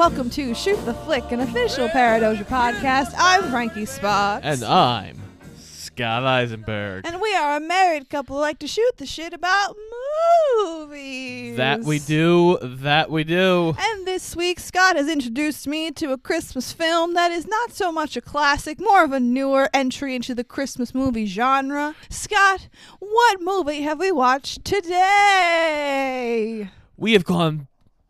Welcome to Shoot the Flick, an official Paradoja podcast. I'm Frankie Spock. And I'm Scott Eisenberg. And we are a married couple who like to shoot the shit about movies. That we do. That we do. And this week, Scott has introduced me to a Christmas film that is not so much a classic, more of a newer entry into the Christmas movie genre. Scott, what movie have we watched today? We have gone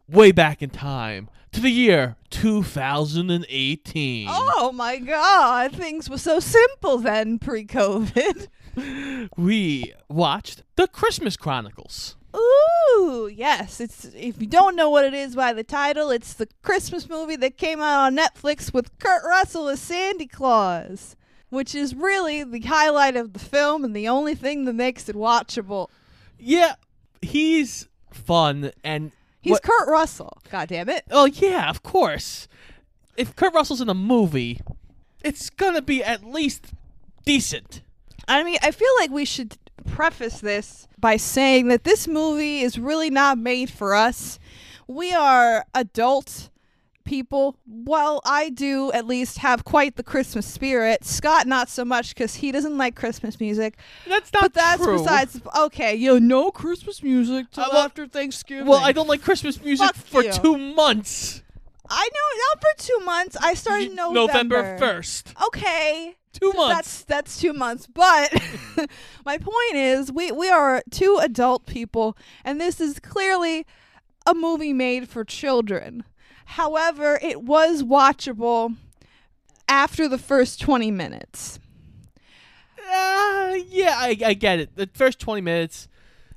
way back in time to the year 2018. Oh my god, things were so simple then pre COVID. We watched The Christmas Chronicles. Ooh, yes. It's if you don't know what it is by the title, it's the Christmas movie that came out on Netflix with Kurt Russell as Sandy Claus, which is really the highlight of the film and the only thing that makes it watchable. Yeah, he's fun and He's what- Kurt Russell. God damn it. Oh yeah, of course. If Kurt Russell's in a movie, it's gonna be at least decent. I mean, I feel like we should preface this by saying that this movie is really not made for us. We are adult people. Well, I do at least have quite the Christmas spirit. Scott, not so much because he doesn't like Christmas music. That's not but that's true. besides. Okay, you know no Christmas music till well- after Thanksgiving. Well, I don't like Christmas music Fuck for you. two months. I know not for two months. I started November. November first. Okay. Two months. That's that's two months. But my point is, we we are two adult people, and this is clearly a movie made for children. However, it was watchable after the first twenty minutes. Uh, yeah, I, I get it. The first 20 minutes,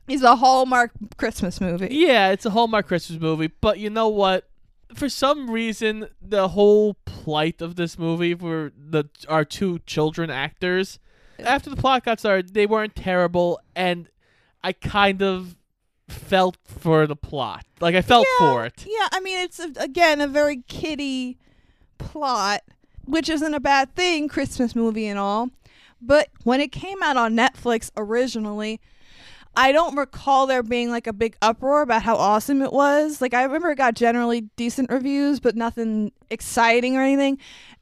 It's a Hallmark Christmas movie. yeah, it's a Hallmark Christmas movie, but you know what? For some reason, the whole plight of this movie for the our two children actors, after the plot got started, they weren't terrible, and I kind of felt for the plot. Like, I felt yeah, for it. Yeah, I mean, it's a, again a very kiddie plot, which isn't a bad thing, Christmas movie and all. But when it came out on Netflix originally, I don't recall there being like a big uproar about how awesome it was. Like I remember it got generally decent reviews, but nothing exciting or anything.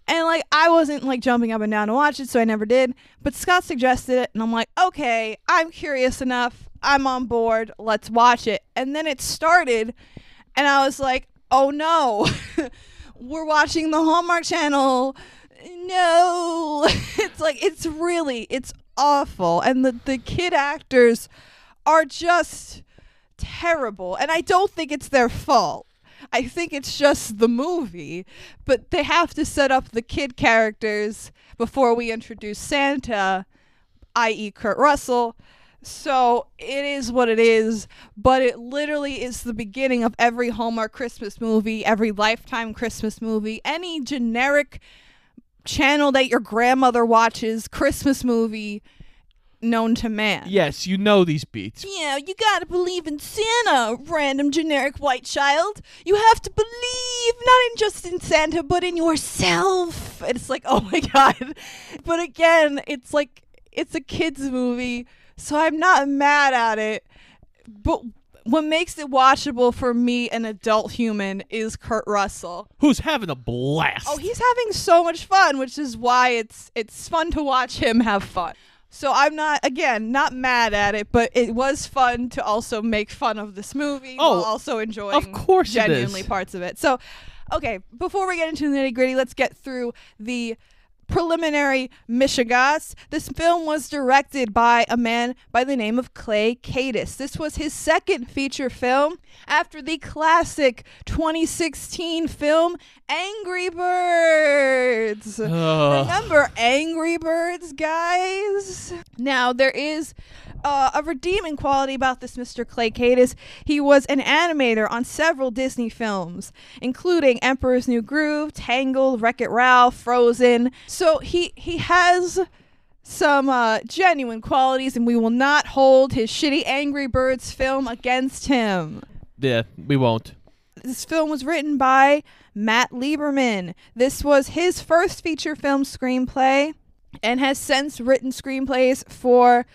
And like I wasn't like jumping up and down to watch it, so I never did. But Scott suggested it, and I'm like, okay, I'm curious enough. I'm on board. Let's watch it. And then it started, and I was like, oh no, we're watching the Hallmark Channel. No, it's like it's really it's awful, and the the kid actors are just terrible, and I don't think it's their fault. I think it's just the movie, but they have to set up the kid characters before we introduce Santa, i.e., Kurt Russell. So it is what it is, but it literally is the beginning of every Hallmark Christmas movie, every Lifetime Christmas movie, any generic channel that your grandmother watches Christmas movie known to man. Yes, you know these beats. Yeah, you gotta believe in Santa, random generic white child. You have to believe not in just in Santa, but in yourself. And it's like, oh my god. But again, it's like it's a kids movie, so I'm not mad at it. But what makes it watchable for me, an adult human, is Kurt Russell. Who's having a blast? Oh, he's having so much fun, which is why it's it's fun to watch him have fun. So I'm not again not mad at it, but it was fun to also make fun of this movie Oh, while also enjoying of course genuinely parts of it. So okay, before we get into the nitty gritty, let's get through the preliminary Michigas. This film was directed by a man by the name of Clay Kaytis. This was his second feature film after the classic 2016 film Angry Birds. Ugh. Remember Angry Birds, guys? Now, there is uh, a redeeming quality about this Mr. Clay Kaytis. He was an animator on several Disney films, including Emperor's New Groove, Tangled, Wreck It Ralph, Frozen. So he, he has some uh, genuine qualities, and we will not hold his shitty Angry Birds film against him. yeah, we won't. This film was written by Matt Lieberman. This was his first feature film screenplay and has since written screenplays for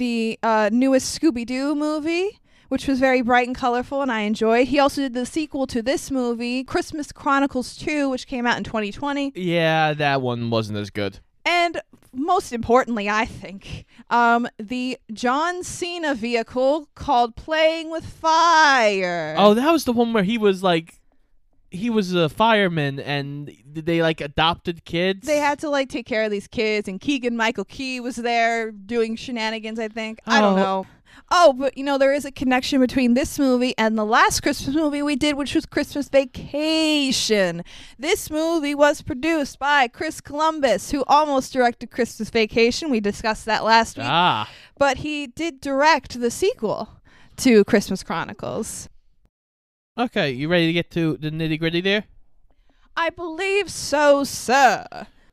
the uh, newest Scooby Doo movie, which was very bright and colorful, and I enjoyed. He also did the sequel to this movie, Christmas Chronicles 2, which came out in 2020. Yeah, that one wasn't as good. And most importantly, I think, um, the John Cena vehicle called Playing with Fire. Oh, that was the one where he was like, he was a fireman, and they like adopted kids. They had to like take care of these kids, and Keegan Michael Key was there doing shenanigans. I think I don't Oh. know. Oh, but you know there is a connection between this movie and the last Christmas movie we did, which was Christmas Vacation. This movie was produced by Chris Columbus, who almost directed Christmas Vacation. We discussed that last week, ah. but he did direct the sequel to Christmas Chronicles. Okay, you ready to get to the nitty gritty there? I believe so, sir.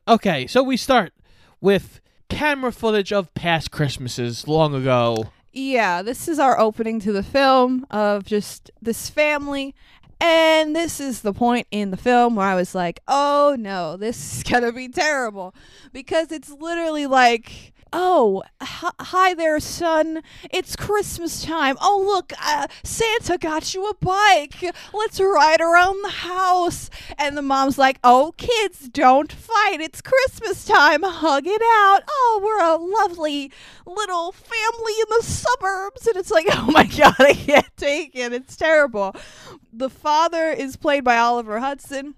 Okay, so we start with camera footage of past Christmases long ago. Yeah, this is our opening to the film of just this family. And this is the point in the film where I was like, oh no, this is going to be terrible. Because it's literally like, oh, hi there, son. It's Christmas time. Oh, look, uh, Santa got you a bike. Let's ride around the house. And the mom's like, oh, kids, don't fight. It's Christmas time. Hug it out. Oh, we're a lovely little family in the suburbs. And it's like, oh my God, I can't take it. It's terrible. The father is played by Oliver Hudson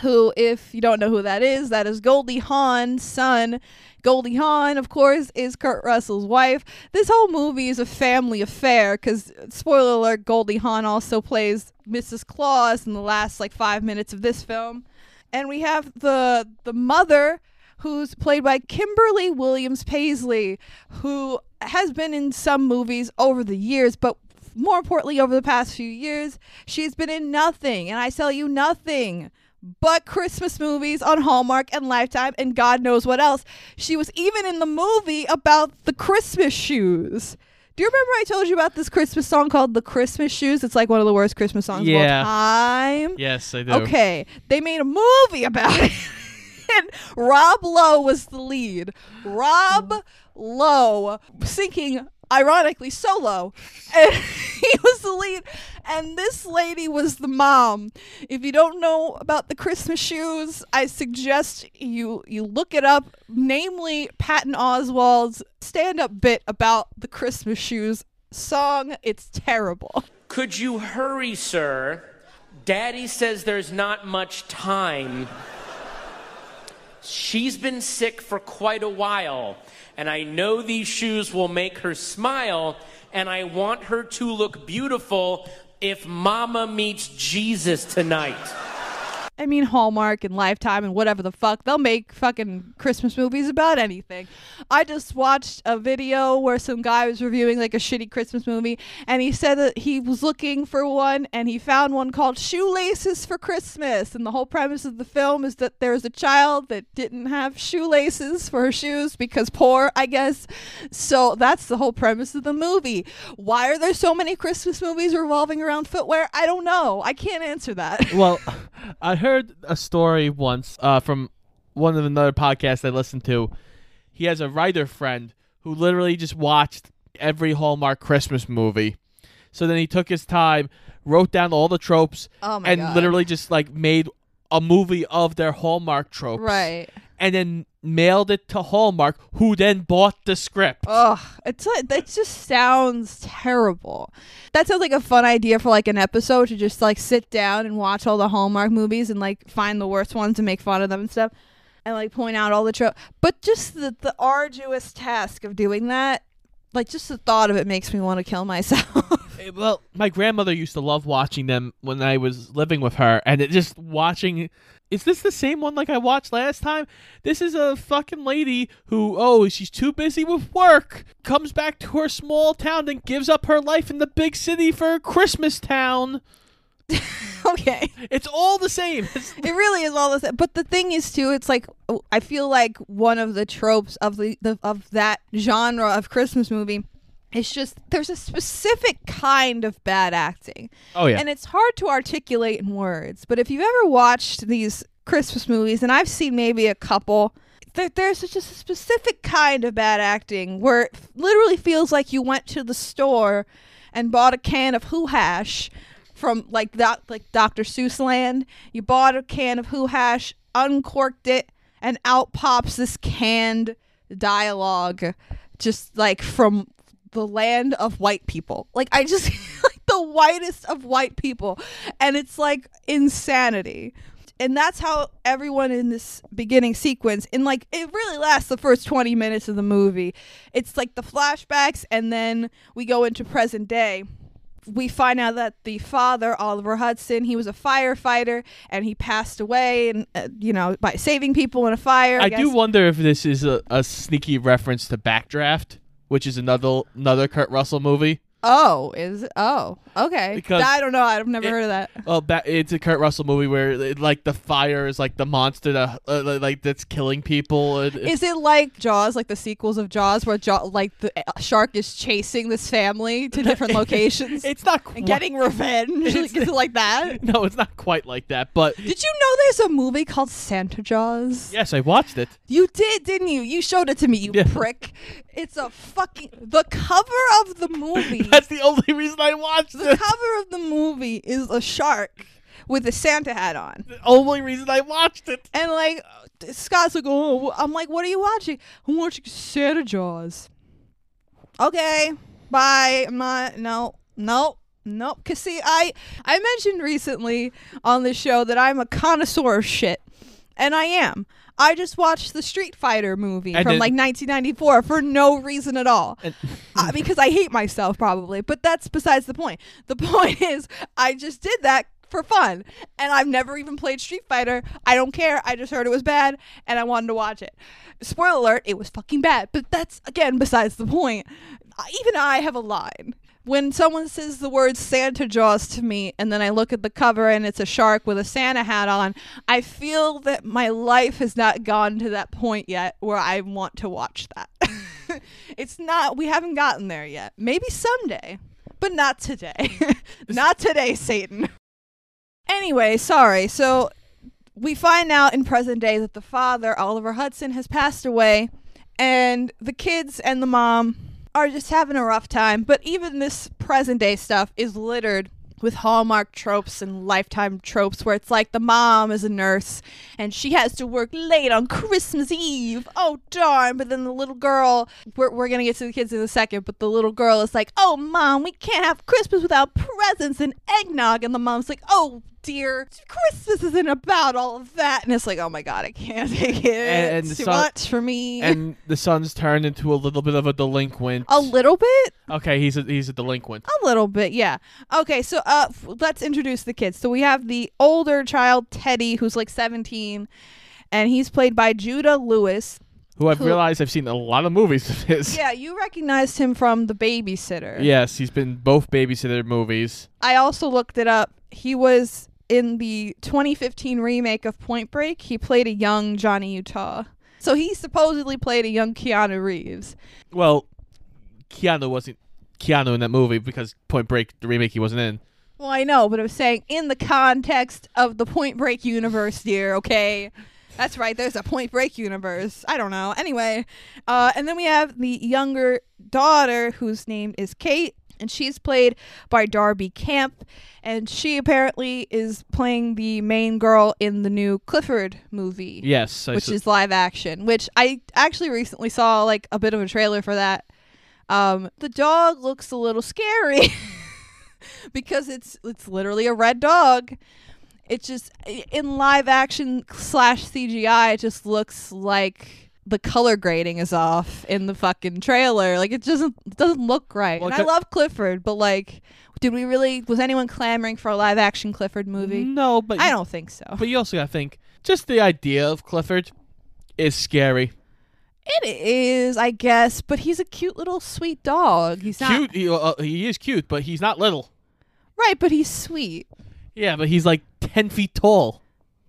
who, if you don't know who that is, that is Goldie Hawn's son. Goldie Hawn, of course, is Kurt Russell's wife. This whole movie is a family affair because, spoiler alert, Goldie Hawn also plays Mrs. Claus in the last like five minutes of this film. And we have the the mother who's played by Kimberly Williams Paisley, who has been in some movies over the years, but more importantly, over the past few years, she's been in nothing, and I tell you nothing but Christmas movies on Hallmark and Lifetime and God knows what else. She was even in the movie about the Christmas shoes. Do you remember I told you about this Christmas song called The Christmas Shoes? It's like one of the worst Christmas songs Yeah. of all time. Yes, I do. Okay, they made a movie about it. and Rob Lowe was the lead. Rob Lowe singing ironically solo. And he was the lead and this lady was the mom. If you don't know about the Christmas shoes, I suggest you you look it up, namely Patton Oswalt's stand-up bit about the Christmas shoes song. It's terrible. Could you hurry, sir? Daddy says there's not much time. She's been sick for quite a while, and I know these shoes will make her smile, and I want her to look beautiful if Mama meets Jesus tonight. I mean, Hallmark and Lifetime and whatever the fuck, they'll make fucking Christmas movies about anything. I just watched a video where some guy was reviewing like a shitty Christmas movie, and he said that he was looking for one and he found one called Shoelaces for Christmas. And the whole premise of the film is that there's a child that didn't have shoelaces for her shoes because poor, I guess. So that's the whole premise of the movie. Why are there so many Christmas movies revolving around footwear? I don't know. I can't answer that. well, I heard a story once uh, from one of another podcast I listened to. He has a writer friend who literally just watched every Hallmark Christmas movie. So then he took his time, wrote down all the tropes, Oh and God. literally just like made a movie of their Hallmark tropes. Right. And then mailed it to Hallmark, who then bought the script. Ugh, it's like that just sounds terrible. That sounds like a fun idea for like an episode to just like sit down and watch all the Hallmark movies and like find the worst ones and make fun of them and stuff, and like point out all the tropes. But just the the arduous task of doing that, like just the thought of it makes me want to kill myself. Eh, Well, my grandmother used to love watching them when I was living with her, and it just watching. Is this the same one like I watched last time? This is a fucking lady who, oh, she's too busy with work, comes back to her small town, and gives up her life in the big city for Christmas town. okay. It's all the same. It really is all the same. But the thing is too, it's like oh, I feel like one of the tropes of the, the of that genre of Christmas movie. It's just there's a specific kind of bad acting. oh yeah, And it's hard to articulate in words. But if you've ever watched these Christmas movies, and I've seen maybe a couple, there, there's just a specific kind of bad acting where it literally feels like you went to the store and bought a can of Who Hash from like that like Dr. Seuss land. You bought a can of Who Hash, uncorked it, and out pops this canned dialogue just like from the land of white people. Like I just like the whitest of white people. And it's like insanity. And that's how everyone in this beginning sequence, in like, it really lasts the first 20 minutes of the movie. It's like the flashbacks, and then we go into present day we find out that the father oliver hudson he was a firefighter and he passed away and uh, you know by saving people in a fire I guess. do wonder if this is a, a sneaky reference to Backdraft, which is another another Kurt Russell movie. oh is oh okay Because i don't know i've never it- heard of that Well, ba- it's a Kurt Russell movie where it, like the fire is like the monster that uh, like that's killing people. And, is it like jaws like the sequels of jaws where jaw like the uh, shark is chasing this family to different locations it's not quite, getting revenge is it like that No, it's not quite like that. But did you know there's a movie called santa jaws yes, I watched it. You did, didn't you? You showed it to me, you Yeah. prick. It's a fucking the cover of the movie. That's the only reason I watched the cover of the movie is a shark with a Santa hat on. The only reason I watched it. And like Scott's like, "Oh, I'm like, what are you watching? I'm watching Santa Jaws." Okay, bye. I'm not. No, no, no. Cause see, I I mentioned recently on the show that I'm a connoisseur of shit, and I am. I just watched the Street Fighter movie And from then- like 1994 for no reason at all. Uh, because I hate myself probably, but that's besides the point. The point is I just did that for fun, and I've never even played Street Fighter. I don't care. I just heard it was bad, and I wanted to watch it. Spoiler alert: it was fucking bad. But that's again besides the point. Even I have a line. When someone says the word Santa Jaws to me, and then I look at the cover and it's a shark with a Santa hat on, I feel that my life has not gone to that point yet where I want to watch that. it's not, we haven't gotten there yet. Maybe someday, but not today. not today, Satan. Anyway, sorry. So we find out in present day that the father, Oliver Hudson, has passed away, and the kids and the mom are just having a rough time. But even this present day stuff is littered with Hallmark tropes and Lifetime tropes where it's like the mom is a nurse and she has to work late on Christmas Eve. Oh, darn. But then the little girl, we're, we're going to get to the kids in a second, but the little girl is like, oh, mom, we can't have Christmas without presents and eggnog. And the mom's like, oh, dear, Christmas isn't about all of that. And it's like, oh my God, I can't take it. And- and it's the too son- much for me. And the son's turned into a little bit of a delinquent. a little bit? Okay, he's a he's a delinquent. A little bit, yeah. Okay, so uh, f- let's introduce the kids. So we have the older child, Teddy, who's like 17, and he's played by Judah Lewis. Who I've Who- realized I've seen a lot of movies of his. Yeah, you recognized him from The Babysitter. Yes, he's been both babysitter movies. I also looked it up. He was in the 2015 remake of Point Break. He played a young Johnny Utah. So he supposedly played a young Keanu Reeves. Well, Keanu wasn't Keanu in that movie because Point Break, the remake, he wasn't in. Well, I know, but I'm saying in the context of the Point Break universe, dear, okay? That's right, there's a Point Break universe. I don't know. Anyway, uh, and then we have the younger daughter whose name is Kate, and she's played by Darby Camp, and she apparently is playing the main girl in the new Clifford movie Yes, I which is live action, which I actually recently saw like a bit of a trailer for that. Um, the dog looks a little scary because it's it's literally a red dog. It just in live action slash CGI, it just looks like the color grading is off in the fucking trailer. Like it doesn't it doesn't look right. Well, and I love Clifford, but like, did we really? Was anyone clamoring for a live action Clifford movie? no, but I you- don't think so. But you also gotta think, just the idea of Clifford is scary. It is, I guess, but he's a cute little sweet dog. He's not Cute, he, uh, he is cute, but he's not little. right, but he's sweet. Yeah, but he's like ten feet tall.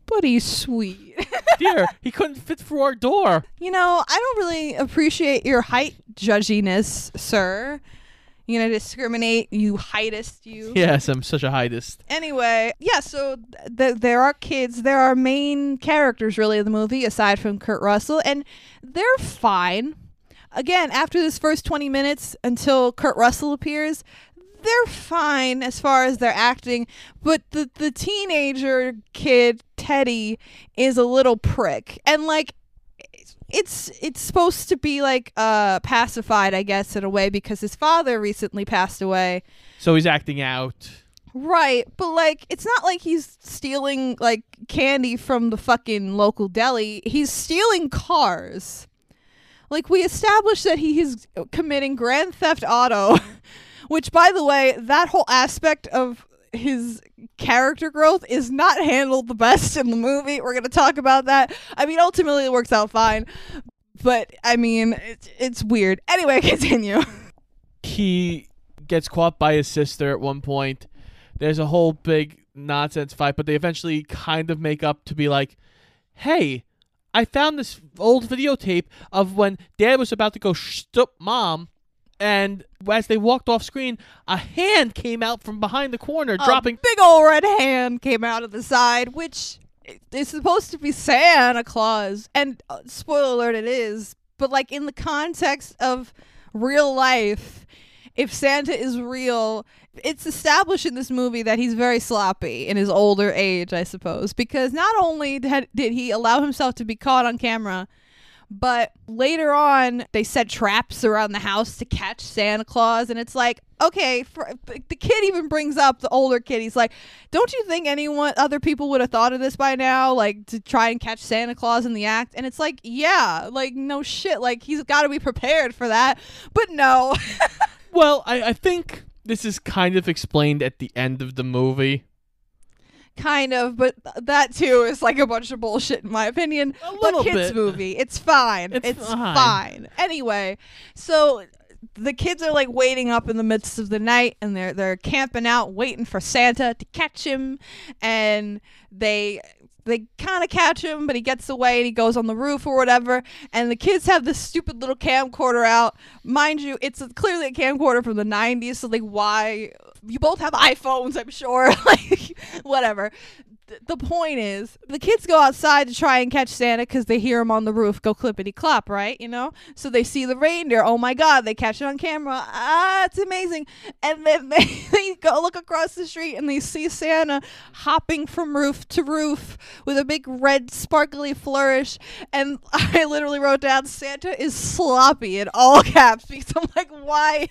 But he's sweet. Dear, he couldn't fit through our door. you know, I don't really appreciate your height judginess, sir. You know, discriminate, you heightist, you. Yes, I'm such a heightist. Anyway, yeah, so th- th- there are kids. There are main characters, really, of the movie, aside from Kurt Russell, and they're fine. Again, after this first 20 minutes until Kurt Russell appears, they're fine as far as their acting, but the the teenager kid Teddy is a little prick, and like it's it's supposed to be like uh pacified, I guess, in a way because his father recently passed away. So he's acting out. Right, but like it's not like he's stealing like candy from the fucking local deli. He's stealing cars. Like we established that he is committing grand theft auto, which by the way, that whole aspect of his character growth is not handled the best in the movie. We're going to talk about that. I mean, ultimately it works out fine, but I mean, it's, it's weird. Anyway, continue. He gets caught by his sister at one point. There's a whole big nonsense fight, but they eventually kind of make up to be like, "Hey, I found this old videotape of when Dad was about to go stop Mom." And as they walked off screen, a hand came out from behind the corner, dropping big old red hand came out of the side, which is supposed to be Santa Claus. And uh, spoiler alert, it is. But like in the context of real life, if Santa is real, it's established in this movie that he's very sloppy in his older age, I suppose, because not only did he allow himself to be caught on camera but later on, they set traps around the house to catch Santa Claus, and it's like, okay, for, the kid even brings up the older kid. He's like, "Don't you think anyone, other people would have thought of this by now, like to try and catch Santa Claus in the act?" And it's like, yeah, like no shit, like he's got to be prepared for that, but no. well, I, I think this is kind of explained at the end of the movie kind of, but th- that too is like a bunch of bullshit in my opinion. A little but kids bit. movie, it's fine. It's It's, fine. fine. Anyway, so the kids are like waiting up in the midst of the night and they're they're camping out waiting for Santa to catch him and they they kind of catch him, but he gets away and he goes on the roof or whatever. And the kids have this stupid little camcorder out. Mind you, it's a, clearly a camcorder from the 90s. So, like, why? You both have iPhones, I'm sure. like, whatever. Th- The point is, the kids go outside to try and catch Santa because they hear him on the roof go clippity clop, right? You know? So they see the reindeer. Oh my God, they catch it on camera. Ah, it's amazing. And then they, they go look across the street and they see Santa hopping from roof to roof with a big red sparkly flourish. And I literally wrote down Santa is sloppy in all caps because I'm like, why?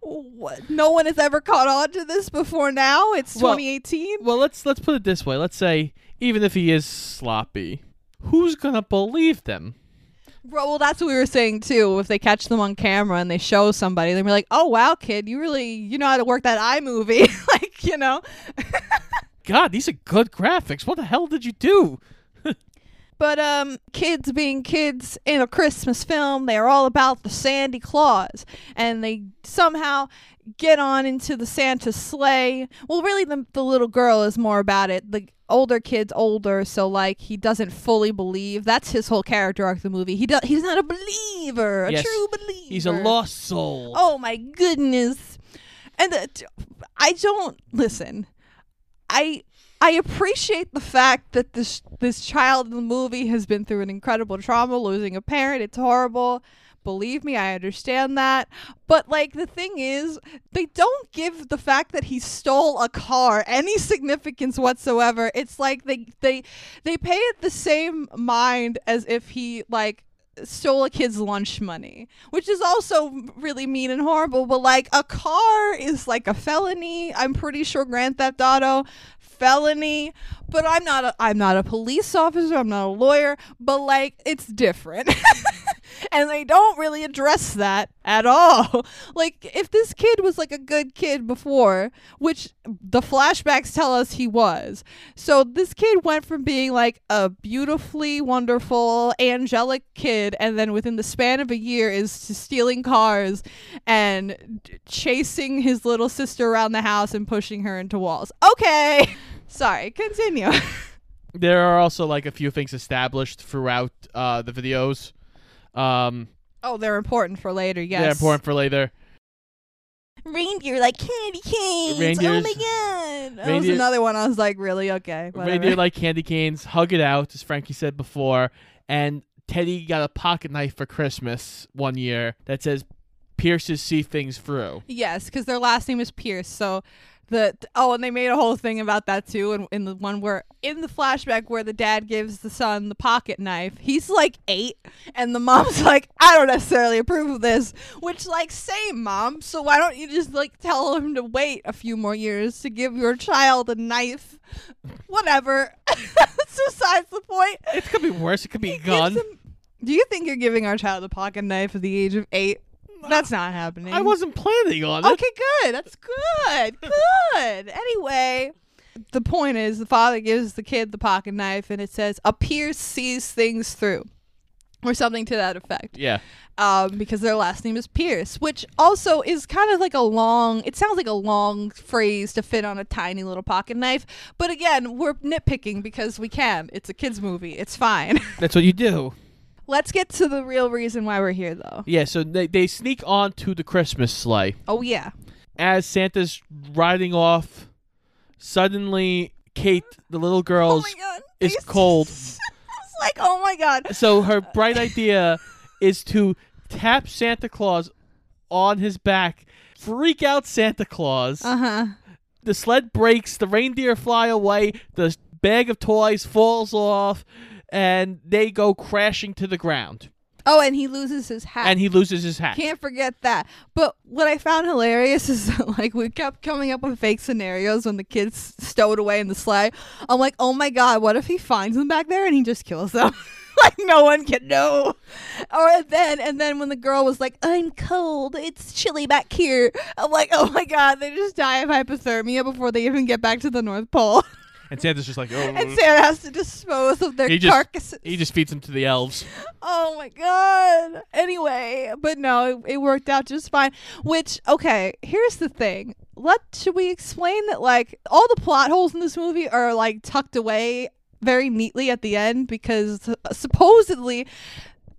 What? No one has ever caught on to this before now. It's Well- 2018. Well, let's let's put it this way. Let's say even if he is sloppy, who's gonna believe them? Bro, well, that's what we were saying too. If they catch them on camera and they show somebody, they'll be like, "Oh wow, kid, you really you know how to work that iMovie." like, you know. God, these are good graphics. What the hell did you do? But um, kids being kids in a Christmas film, they are all about the Sandy Claus, and they somehow get on into the Santa sleigh. Well, really, the the little girl is more about it. The older kid's older, so like he doesn't fully believe. That's his whole character arc. of The movie. He does. He's not a believer, a Yes, true believer. He's a lost soul. Oh my goodness. And uh, I don't listen. I I appreciate the fact that this this child in the movie has been through an incredible trauma, losing a parent. It's horrible. Believe me, I understand that. But like the thing is, they don't give the fact that he stole a car any significance whatsoever. It's like they they they pay it the same mind as if he like stole a kid's lunch money, which is also really mean and horrible. But like a car is like a felony. I'm pretty sure Grand Theft Auto felony. But I'm not a I'm not a police officer. I'm not a lawyer. But like it's different. and they don't really address that at all. Like if this kid was like a good kid before, which the flashbacks tell us he was. So this kid went from being like a beautifully wonderful angelic kid and then within the span of a year is stealing cars and chasing his little sister around the house and pushing her into walls. Okay. Sorry, continue. There are also like a few things established throughout uh, the videos. Um, oh, they're important for later. Yes. They're important for later. reindeer like candy canes. oh Reindeers- my god. That was another one. I was like, really? Okay. Whatever. Reindeer like candy canes, hug it out, as Frankie said before. And Teddy got a pocket knife for Christmas one year that says Pierces see things through. Yes, because their last name is Pierce. So the oh, and they made a whole thing about that too. And in the one where in the flashback where the dad gives the son the pocket knife, he's like eight, and the mom's like, I don't necessarily approve of this. Which like, same mom. So why don't you just like tell him to wait a few more years to give your child a knife? Whatever. That's besides the point. It could be worse. It could be a gun. Do you think you're giving our child a pocket knife at the age of eight? That's not happening. I wasn't planning on it. Okay, good. That's good. Good. anyway, the point is the father gives the kid the pocket knife and it says, A Pierce sees things through. Or something to that effect. Yeah. Um, because their last name is Pierce, which also is kind of like a long, it sounds like a long phrase to fit on a tiny little pocket knife. But again, we're nitpicking because we can. It's a kid's movie. It's fine. That's what you do. Let's get to the real reason why we're here, though. Yeah, so they, they sneak on to the Christmas sleigh. Oh, yeah. As Santa's riding off, suddenly Kate, the little Oh, girl, God. is cold. it's like, oh, my God. so her bright idea is to tap Santa Claus on his back, freak out Santa Claus. Uh huh. the sled breaks, the reindeer fly away, the bag of toys falls off, and they go crashing to the ground. Oh, and he loses his hat. And he loses his hat. Can't forget that. But what I found hilarious is that, like we kept coming up with fake scenarios when the kids stowed away in the sleigh. I'm like, oh my god, what if he finds them back there and he just kills them? like no one can know. Or then and then when the girl was like, I'm cold, it's chilly back here. I'm like, oh my god, they just die of hypothermia before they even get back to the North Pole. And Santa's just like, oh. and Santa has to dispose of their he just carcasses. he just feeds them to the elves. Oh my god. Anyway, but no, it, it worked out just fine. Which okay, here's the thing. Let should we explain that like all the plot holes in this movie are like tucked away very neatly at the end because uh, supposedly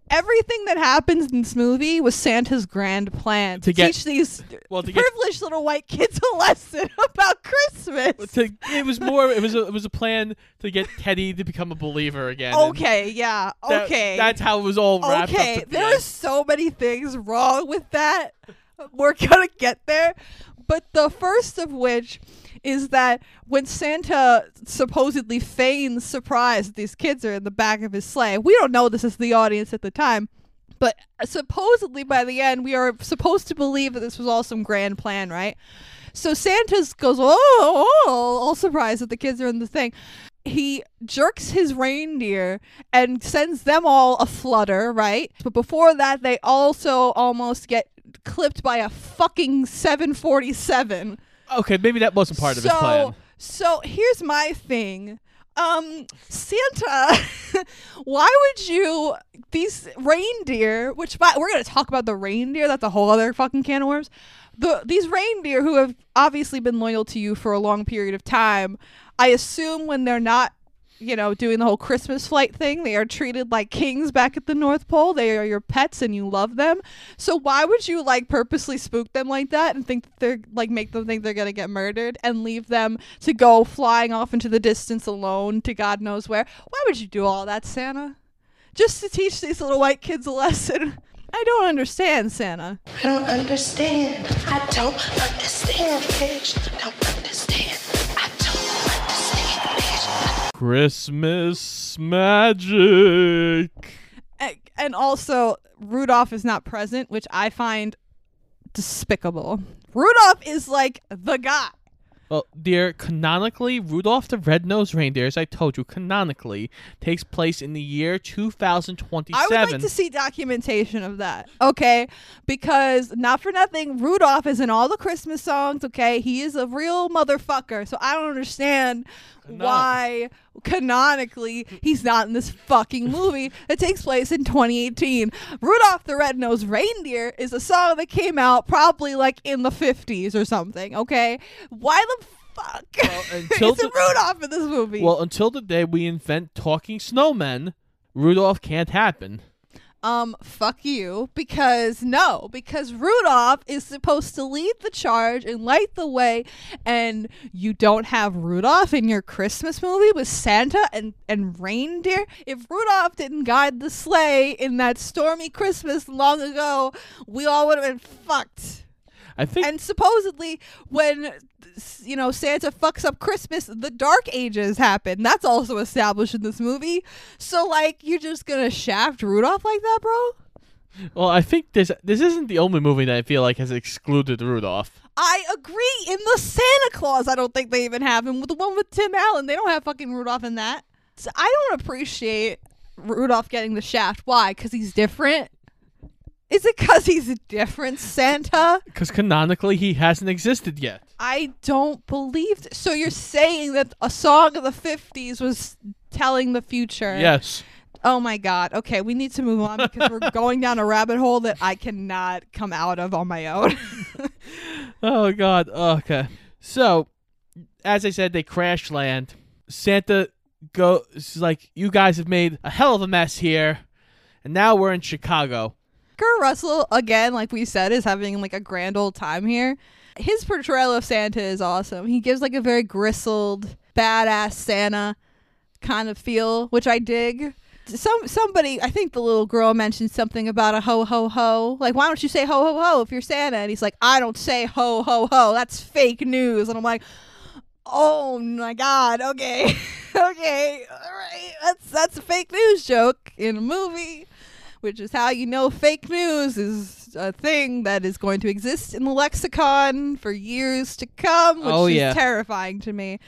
everything that happens in this movie was Santa's grand plan to, To get- teach these Well, to get privileged little white kids a lesson about Christmas. to, it was more it was a, it was a plan to get Teddy to become a believer again. Okay, yeah. that- Okay. that's how it was all wrapped okay, up. there are so many things wrong with that. We're gonna get there, but the first of which is that when Santa supposedly feigns surprise that these kids are in the back of his sleigh, we don't know this is the audience at the time. But supposedly by the end, we are supposed to believe that this was all some grand plan, right? So Santa's goes, oh, oh, oh, all surprised that the kids are in the thing. He jerks his reindeer and sends them all a flutter, right? But before that, they also almost get clipped by a fucking 747. Okay, maybe that wasn't part of his so, plan. So here's my thing. Um, Santa, why would you these reindeer? Which by, we're gonna talk about the reindeer. That's a whole other fucking can of worms. The these reindeer who have obviously been loyal to you for a long period of time. I assume when they're not, you know, doing the whole Christmas flight thing, they are treated like kings back at the North Pole. They are your pets and you love them. So why would you like purposely spook them like that and think that they're like make them think they're gonna get murdered and leave them to go flying off into the distance alone to God knows where? Why would you do all that, Santa? Just to teach these little white kids a lesson. I don't understand, Santa. I don't understand. I don't understand, bitch. I don't understand. Christmas magic. And also, Rudolph is not present, which I find despicable. Rudolph is like the guy. Well, dear, canonically, Rudolph the Red-Nosed Reindeer, as I told you, canonically takes place in the year 2027. I would like to see documentation of that. Okay, because not for nothing, Rudolph is in all the Christmas songs. Okay, he is a real motherfucker. So I don't understand why canonically he's not in this fucking movie that takes place in 2018. Rudolph the Red-Nosed Reindeer is a song that came out probably like in the 50s or something. Okay, why the fuck Well, until is the- Rudolph in this movie? Well, until the day we invent talking snowmen, Rudolph can't happen. Um, fuck you, because no, because Rudolph is supposed to lead the charge and light the way, and you don't have Rudolph in your Christmas movie with Santa and, and reindeer. If Rudolph didn't guide the sleigh in that stormy Christmas long ago, we all would have been fucked. I think And supposedly, when you know Santa fucks up Christmas, the Dark Ages happen. That's also established in this movie. So, like, you're just gonna shaft Rudolph like that, bro? well, I think this this isn't the only movie that I feel like has excluded Rudolph. I agree. In the Santa Claus, I don't think they even have him. With the one with Tim Allen, they don't have fucking Rudolph in that. So I don't appreciate Rudolph getting the shaft. Why? Because he's different. Is it because he's a different Santa? Because canonically, he hasn't existed yet. I don't believe. Th- so you're saying that a song of the 50s was telling the future? Yes. Oh my god. Okay, we need to move on because we're going down a rabbit hole that I cannot come out of on my own. Oh God. Okay. So, as I said, they crash land. Santa goes like, "You guys have made a hell of a mess here, and now we're in Chicago." Kurt Russell, again, like we said, is having like a grand old time here. His portrayal of Santa is awesome. He gives like a very gristled, badass Santa kind of feel, which I dig. Some somebody, I think the little girl mentioned something about a ho ho ho. Like, why don't you say ho ho ho if you're Santa? And he's like, I don't say ho ho ho. That's fake news. And I'm like, oh my god. Okay, okay, all right. That's that's a fake news joke in a movie which is how you know fake news is a thing that is going to exist in the lexicon for years to come, which Oh, is terrifying to me.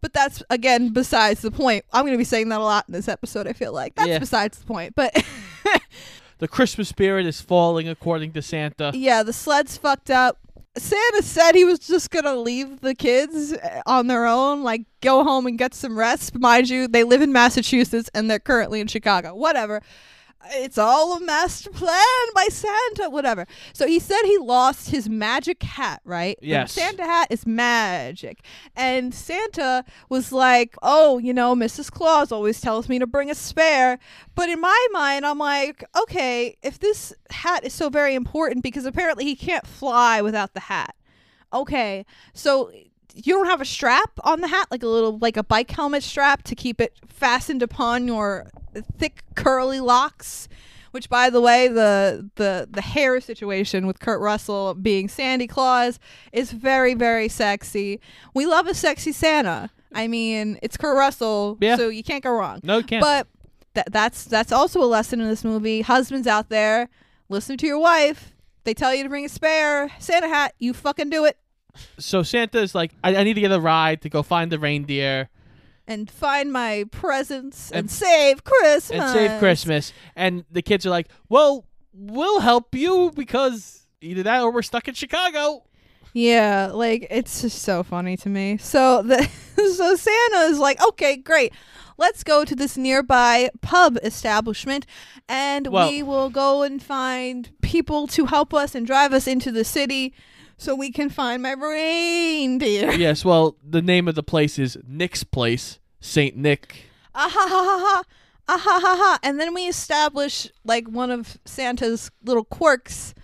But that's again besides the point. I'm going to be saying that a lot in this episode. I feel like that's Yeah. besides the point. But The Christmas spirit is falling, according to Santa. yeah, the sled's fucked up. Santa said he was just gonna leave the kids uh, on their own, like go home and get some rest. Mind you, they live in Massachusetts and they're currently in Chicago. Whatever. It's all a master plan by Santa, whatever. So he said he lost his magic hat, right? Yes. Santa hat is magic. And Santa was like, oh, you know, Mrs. Claus always tells me to bring a spare. But in my mind, I'm like, okay, if this hat is so very important because apparently he can't fly without the hat. Okay, so you don't have a strap on the hat, like a little, like a bike helmet strap to keep it fastened upon your thick curly locks. Which, by the way, the the the hair situation with Kurt Russell being Sandy Claus is very very sexy. We love a sexy Santa. I mean, it's Kurt Russell, Yeah. so you can't go wrong. No, you can't. But th- that's that's also a lesson in this movie. Husbands out there, listen to your wife. They tell you to bring a spare Santa hat. You fucking do it so Santa's like, I, I need to get a ride to go find the reindeer and find my presents and, And- save Christmas. and save Christmas. And the kids are like, well, we'll help you because either that or we're stuck in Chicago. Yeah, like it's just so funny to me. So the so Santa is like, okay, great. Let's go to this nearby pub establishment and Well- we will go and find people to help us and drive us into the city so we can find my reindeer. yes, well, the name of the place is Nick's Place, St. Nick. ah ha ha ha ha ah ha ha ha and then we establish like one of santa's little quirks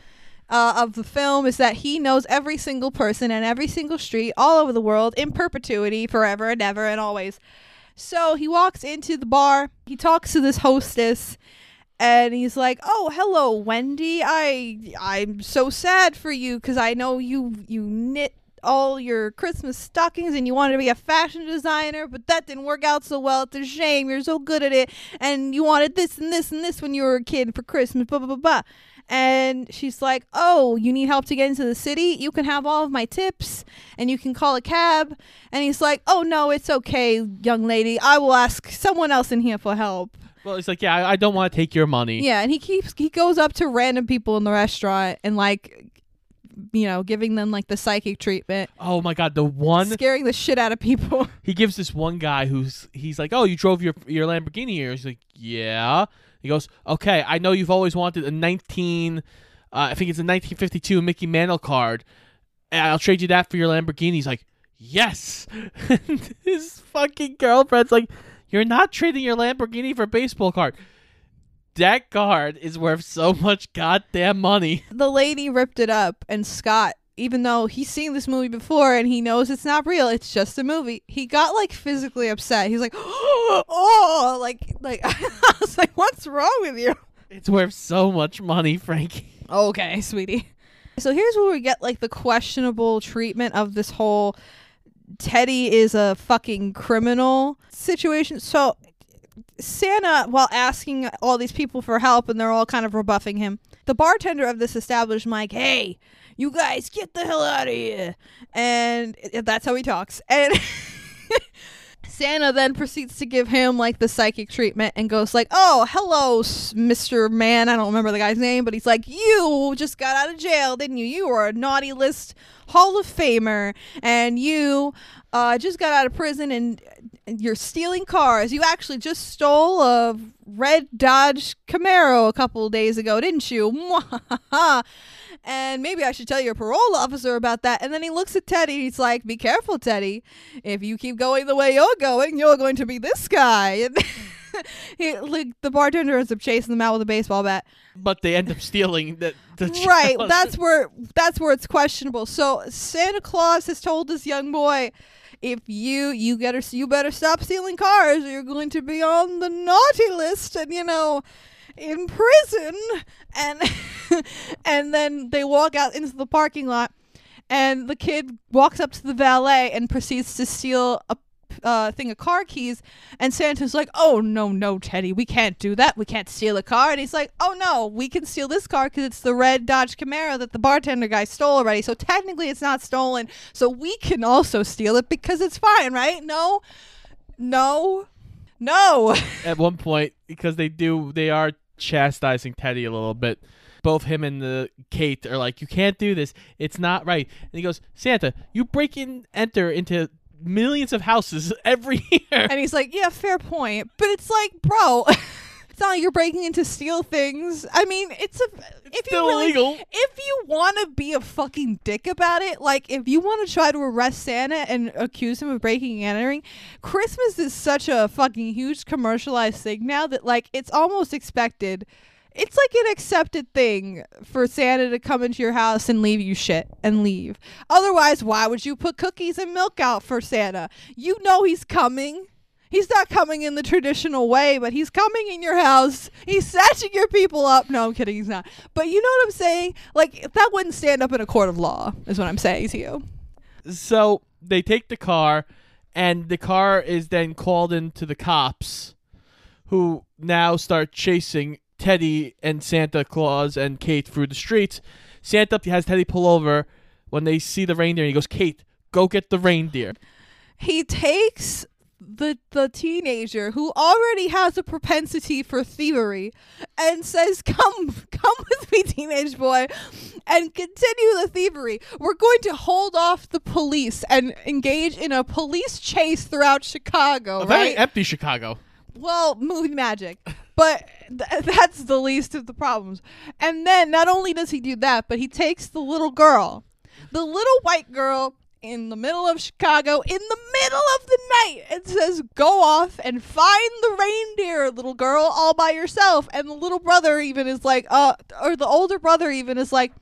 uh, of the film is that he knows every single person and every single street all over the world in perpetuity forever and ever and always so he walks into the bar he talks to this hostess and he's like oh hello wendy. I i'm so sad for you because i know you you knit all your christmas stockings and you wanted to be a fashion designer but that didn't work out so well. It's a shame. You're so good at it. And you wanted this and this and this when you were a kid for christmas blah blah blah blah. And she's like oh you need help to get into the city? You can have all of my tips and you can call a cab. And he's like oh no it's okay young lady. I will ask someone else in here for help Well, he's like, yeah, I, I don't want to take your money. yeah, and he keeps he goes up to random people in the restaurant and like you know, giving them like the psychic treatment, Oh my God, the one scaring the shit out of people. he gives this one guy who's he's like, oh, you drove your your Lamborghini here. He's like, yeah. He goes, okay, I know you've always wanted a 19, uh, I think it's a 1952 Mickey Mantle card. And I'll trade you that for your Lamborghini. He's like, yes. And his fucking girlfriend's like, you're not trading your Lamborghini for a baseball card. that card is worth so much goddamn money. the lady ripped it up and Scott even though he's seen this movie before and he knows it's not real, it's just a movie. He got like physically upset. He's like, "Oh, like like I was like, "What's wrong with you?" It's worth so much money, Frankie. Okay, sweetie. So here's where we get like the questionable treatment of this whole Teddy is a fucking criminal situation. So Santa, while asking all these people for help and they're all kind of rebuffing him, the bartender of this establishment, like, hey, you guys get the hell out of here. And that's how he talks. And Santa then proceeds to give him like the psychic treatment and goes like, "Oh, hello, Mr. Man. I don't remember the guy's name, but he's like, "You just got out of jail, didn't you? You were a naughty list Hall of Famer, and you uh, just got out of prison, and and you're stealing cars. You actually just stole a red Dodge Camaro a couple days ago, didn't you? And maybe I should tell your parole officer about that. And then he looks at Teddy. He's like, "Be careful, Teddy. If you keep going the way you're going, you're going to be this guy." And he, like, the bartender ends up chasing them out with a baseball bat. But they end up stealing the, the right. That's where that's where it's questionable. So Santa Claus has told this young boy, if you you better you better stop stealing cars, or you're going to be on the naughty list, and you know, in prison. And and then they walk out into the parking lot, and the kid walks up to the valet and proceeds to steal a uh, thing of car keys. And Santa's like, "Oh no, no, Teddy, we can't do that. We can't steal a car." And he's like, "Oh no, we can steal this car because it's the red Dodge Camaro that the bartender guy stole already. So technically, it's not stolen. So we can also steal it because it's fine, right? No, no, no." at one point because they do they are chastising Teddy a little bit. Both him and the Kate are like, "You can't do this. It's not right." And he goes, "Santa, you break in, enter into millions of houses every year." And he's like, yeah, fair point. But it's like, bro, it's not like you're breaking in to steal things. I mean, it's a if still you really, illegal. if you want to be a fucking dick about it, like if you want to try to arrest Santa and accuse him of breaking and entering, Christmas is such a fucking huge commercialized thing now that like it's almost expected. It's like an accepted thing for Santa to come into your house and leave you shit and leave. Otherwise, why would you put cookies and milk out for Santa? You know he's coming. He's not coming in the traditional way, but he's coming in your house. He's snatching your people up. No, I'm kidding. He's not. But you know what I'm saying? Like, that wouldn't stand up in a court of law, is what I'm saying to you. So they take the car, and the car is then called into the cops, who now start chasing Teddy and Santa Claus and Kate through the streets. Santa has Teddy pull over when they see the reindeer. And he goes, "Kate, go get the reindeer." He takes the the teenager who already has a propensity for thievery and says come come with me teenage boy and continue the thievery we're going to hold off the police and engage in a police chase throughout chicago A very right empty Chicago. well, movie magic. But th- that's the least of the problems. And then not only does he do that, but he takes the little girl, the little white girl in the middle of Chicago, in the middle of the night, and says, Go off and find the reindeer, little girl, all by yourself. And the little brother even is like, uh, or the older brother even is like,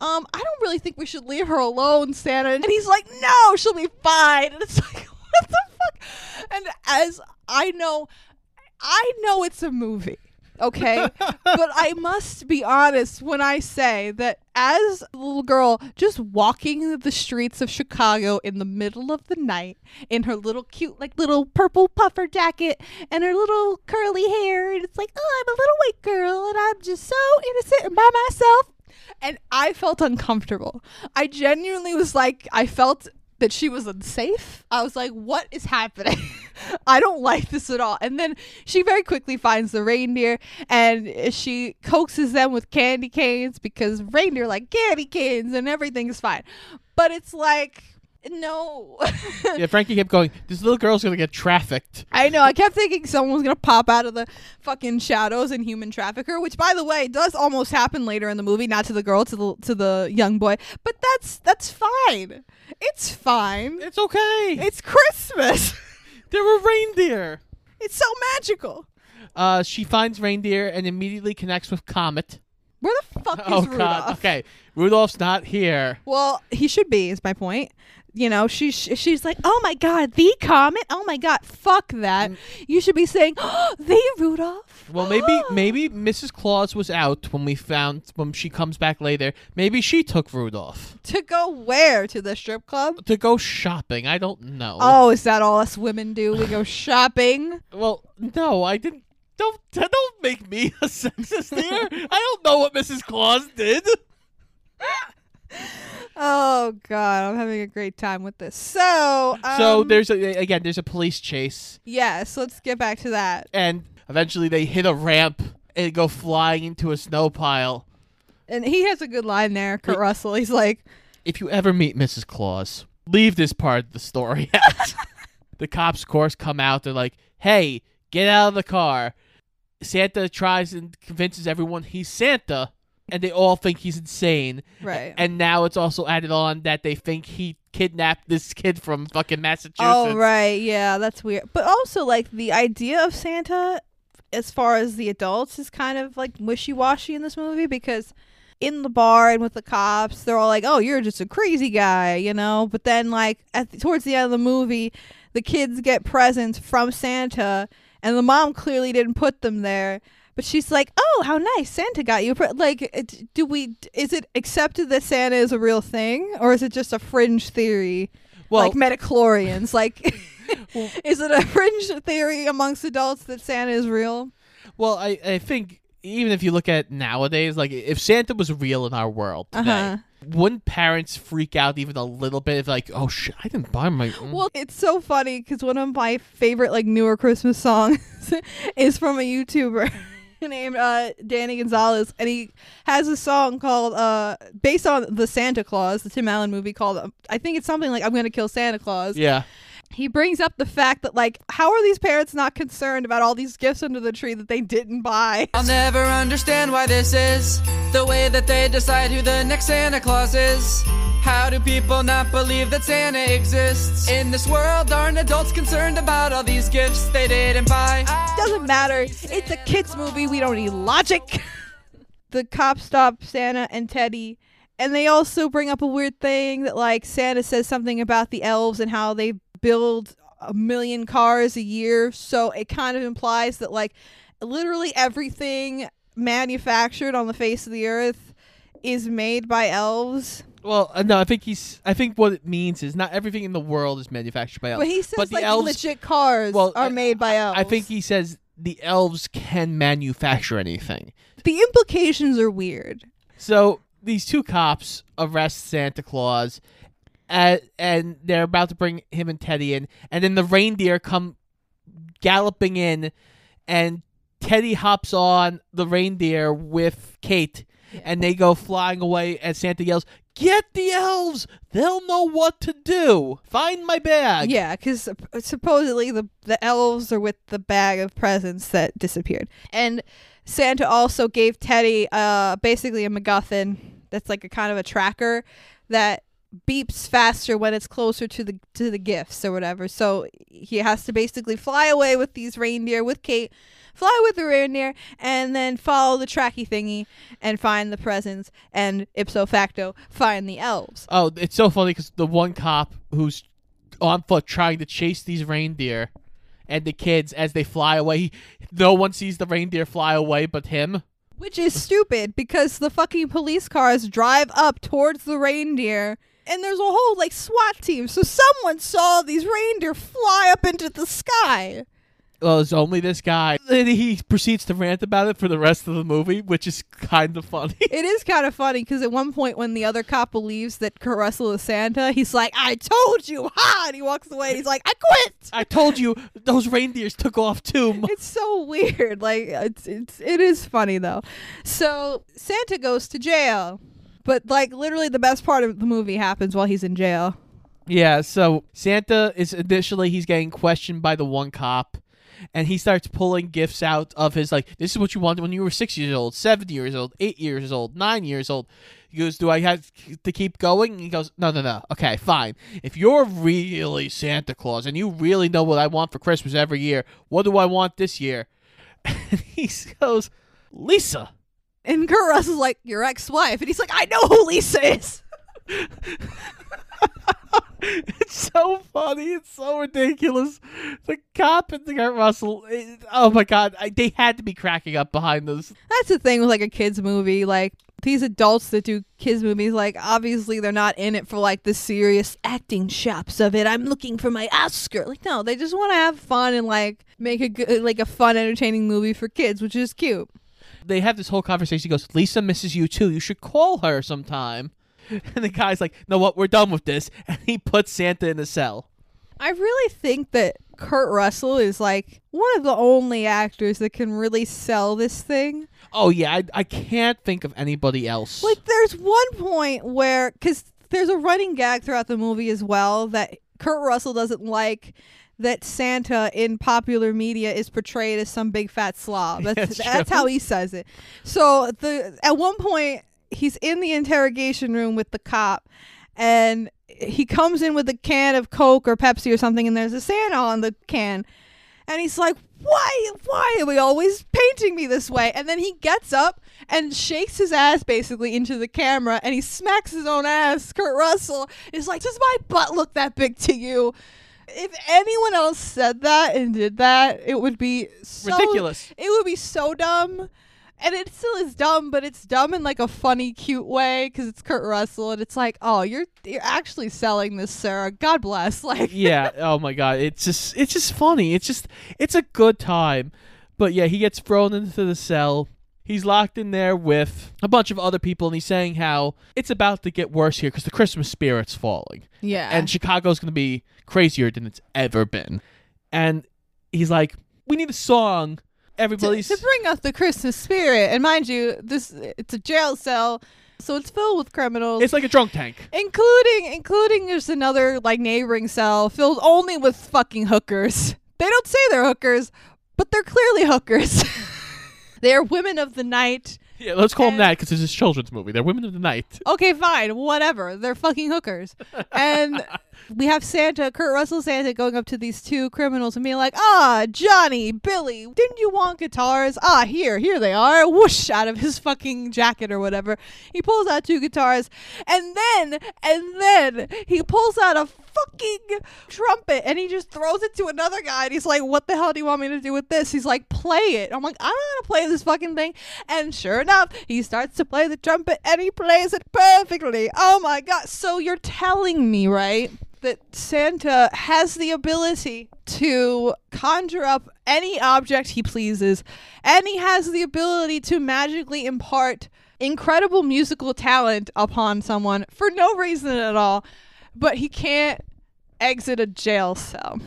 um, I don't really think we should leave her alone, Santa. And he's like, no, she'll be fine. And it's like, what the fuck? And as I know, I know it's a movie, okay? but I must be honest when I say that as a little girl just walking the streets of Chicago in the middle of the night in her little cute, like little purple puffer jacket and her little curly hair, and it's like, oh, I'm a little white girl and I'm just so innocent and by myself. And I felt uncomfortable. I genuinely was like, I felt that she was unsafe. I was like, what is happening? I don't like this at all. And then she very quickly finds the reindeer and she coaxes them with candy canes because reindeer like candy canes and everything's fine. But it's like, no. Yeah, Frankie kept going. This little girl's gonna get trafficked. I know. I kept thinking someone was gonna pop out of the fucking shadows and human trafficker, which, by the way, does almost happen later in the movie. Not to the girl, to the to the young boy. But that's that's fine. It's fine. It's okay. It's Christmas. There were reindeer. It's so magical. Uh, she finds reindeer and immediately connects with Comet. Where the fuck is oh Rudolph? God. Okay, Rudolph's not here. Well, he should be. Is my point. You know, she's she's like, oh my god, the comet. Oh my god, fuck that. Mm. You should be saying, oh, the Rudolph. Well, maybe maybe Mrs. Claus was out when we found when she comes back later. Maybe she took Rudolph to go where to the strip club. to go shopping. I don't know. Oh, is that all us women do? We go shopping. Well, no, I didn't. Don't don't make me a sexist here. I don't know what Mrs. Claus did. Oh god, I'm having a great time with this. So, um, so there's a, again there's a police chase, yes. Let's get back to that. and eventually they hit a ramp and go flying into a snow pile. And he has a good line there, Kurt Russell. He's like, If you ever meet Mrs. Claus, leave this part of the story out. the cops, of course, come out. They're like, "Hey, get out of the car." Santa tries and convinces everyone he's Santa, and they all think he's insane. right. And now it's also added on that they think he kidnapped this kid from fucking oh, Massachusetts. Oh right, yeah, that's weird. But also like the idea of Santa as far as the adults is kind of like wishy-washy in this movie because in the bar and with the cops, they're all like, "Oh, you're just a crazy guy," you know? But then like at the, towards the end of the movie, the kids get presents from Santa and the mom clearly didn't put them there. But she's like, "Oh, how nice! Santa got you." Like, do we? Is it accepted that Santa is a real thing, or is it just a fringe theory? Well- like midichlorians. Like, is it a fringe theory amongst adults that Santa is real? Well, I, I think even if you look at nowadays, like if Santa was real in our world today, Uh-huh. wouldn't parents freak out even a little bit? If like, oh shit, I didn't buy my. mm." Well, it's so funny because one of my favorite like newer Christmas songs is from a YouTuber named uh, Danny Gonzalez, and he has a song called uh, based on the Santa Claus, the Tim Allen movie called. uh, I think it's something like "I'm Gonna Kill Santa Claus." yeah. He brings up the fact that like, how are these parents not concerned about all these gifts under the tree that they didn't buy? I'll never understand why this is the way that they decide who the next Santa Claus is. How do people not believe that Santa exists? In this world, aren't adults concerned about all these gifts they didn't buy? doesn't matter. It's a kids movie. We don't need logic. the cops stop Santa and Teddy, and they also bring up a weird thing that like Santa says something about the elves and how they build a million cars a year. So it kind of implies that like literally everything manufactured on the face of the earth is made by elves. Well, uh, no, I think he's. I think what it means is not everything in the world is manufactured by elves. But he says but the like elves, legit cars well, are I- made by elves. I think he says the elves can manufacture anything. the implications are weird. So these two cops arrest Santa Claus, and, and they're about to bring him and Teddy in, and then the reindeer come galloping in, and Teddy hops on the reindeer with Kate, and they go flying away. And Santa yells, "Get the elves! They'll know what to do. Find my bag." Yeah, because supposedly the the elves are with the bag of presents that disappeared, and Santa also gave Teddy uh basically a MacGuffin that's like a kind of a tracker that beeps faster when it's closer to the to the gifts or whatever. So he has to basically fly away with these reindeer with Kate, fly with the reindeer, and then follow the tracky thingy and find the presents, and ipso facto find the elves. Oh, it's so funny because the one cop who's on foot trying to chase these reindeer and the kids as they fly away, he, no one sees the reindeer fly away but him. Which is stupid because the fucking police cars drive up towards the reindeer and there's a whole like SWAT team. So someone saw these reindeer fly up into the sky. Well, it's only this guy. And he proceeds to rant about it for the rest of the movie, which is kind of funny. It is kind of funny because at one point when the other cop believes that Kurt Russell is Santa, he's like, "I told you!" Ha! And he walks away. and He's like, "I quit." I told you those reindeers took off too. It's so weird. Like it's it's it is funny though. So Santa goes to jail, but like literally the best part of the movie happens while he's in jail. Yeah, so Santa is initially he's getting questioned by the one cop and he starts pulling gifts out of his like this is what you wanted when you were 6 years old, 7 years old, 8 years old, 9 years old. He goes, "Do I have to keep going?" And he goes, "No, no, no. Okay, fine. If you're really Santa Claus and you really know what I want for Christmas every year, what do I want this year?" And he goes, Lisa. And Kurt Russell's like, your ex-wife. And he's like, I know who Lisa is. It's so funny. It's so ridiculous. The cop and the Kurt Russell. it- oh my god, I, they had to be cracking up behind this. That's the thing with like a kids movie. Like these adults that do kids movies, like obviously they're not in it for like the serious acting chops of it. I'm looking for my Oscar. Like no, they just want to have fun and like make a good, like a fun, entertaining movie for kids, which is cute. They have this whole conversation. He goes, Lisa misses you too. You should call her sometime. And the guy's like, No, what? We're done with this. And he puts Santa in a cell. I really think that Kurt Russell is like one of the only actors that can really sell this thing. Oh yeah, I, I can't think of anybody else. Like, there's one point where, because there's a running gag throughout the movie as well that Kurt Russell doesn't like that Santa in popular media is portrayed as some big fat slob. That's, That's that's how he says it. So the at one point he's in the interrogation room with the cop, and he comes in with a can of Coke or Pepsi or something, and there's a Santa on the can. And he's like, why, why are we always painting me this way? And then he gets up and shakes his ass basically into the camera and he smacks his own ass. Kurt Russell is like, does my butt look that big to you? If anyone else said that and did that, it would be so Ridiculous. It would be so dumb. And it still is dumb, but it's dumb in like a funny, cute way because it's Kurt Russell, and it's like, oh, you're you're actually selling this, Sarah. God bless. Like, yeah. Oh my god. It's just it's just funny. It's just it's a good time. But yeah, he gets thrown into the cell. He's locked in there with a bunch of other people, and he's saying how it's about to get worse here because the Christmas spirit's falling. yeah, and Chicago's going to be crazier than it's ever been. And he's like, "We need a song." to, Everybody's to bring out the Christmas spirit. And mind you, this it's a jail cell, so it's filled with criminals, it's like a drunk tank. including including there's another like neighboring cell filled only with fucking hookers. They don't say they're hookers, but they're clearly hookers. they're women of the night. Yeah, let's call them that because it's a children's movie. They're women of the night. Okay, fine, whatever. They're fucking hookers. And we have Santa, Kurt Russell Santa, going up to these two criminals and being like, ah, Johnny, Billy, didn't you want guitars? Ah, here, here they are. Whoosh out of his fucking jacket or whatever. He pulls out two guitars and then, and then he pulls out a fucking trumpet and he just throws it to another guy and he's like, what the hell do you want me to do with this? He's like, play it. I'm like, I don't want to play this fucking thing. And sure enough, he starts to play the trumpet and he plays it perfectly. Oh my god. So you're telling me, right? That Santa has the ability to conjure up any object he pleases, and he has the ability to magically impart incredible musical talent upon someone for no reason at all, but he can't exit a jail cell.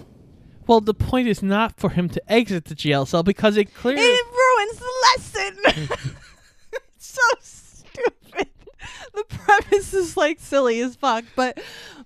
Well, the point is not for him to exit the jail cell because it clearly. It ruins the lesson. it's so stupid. The premise is like silly as fuck, but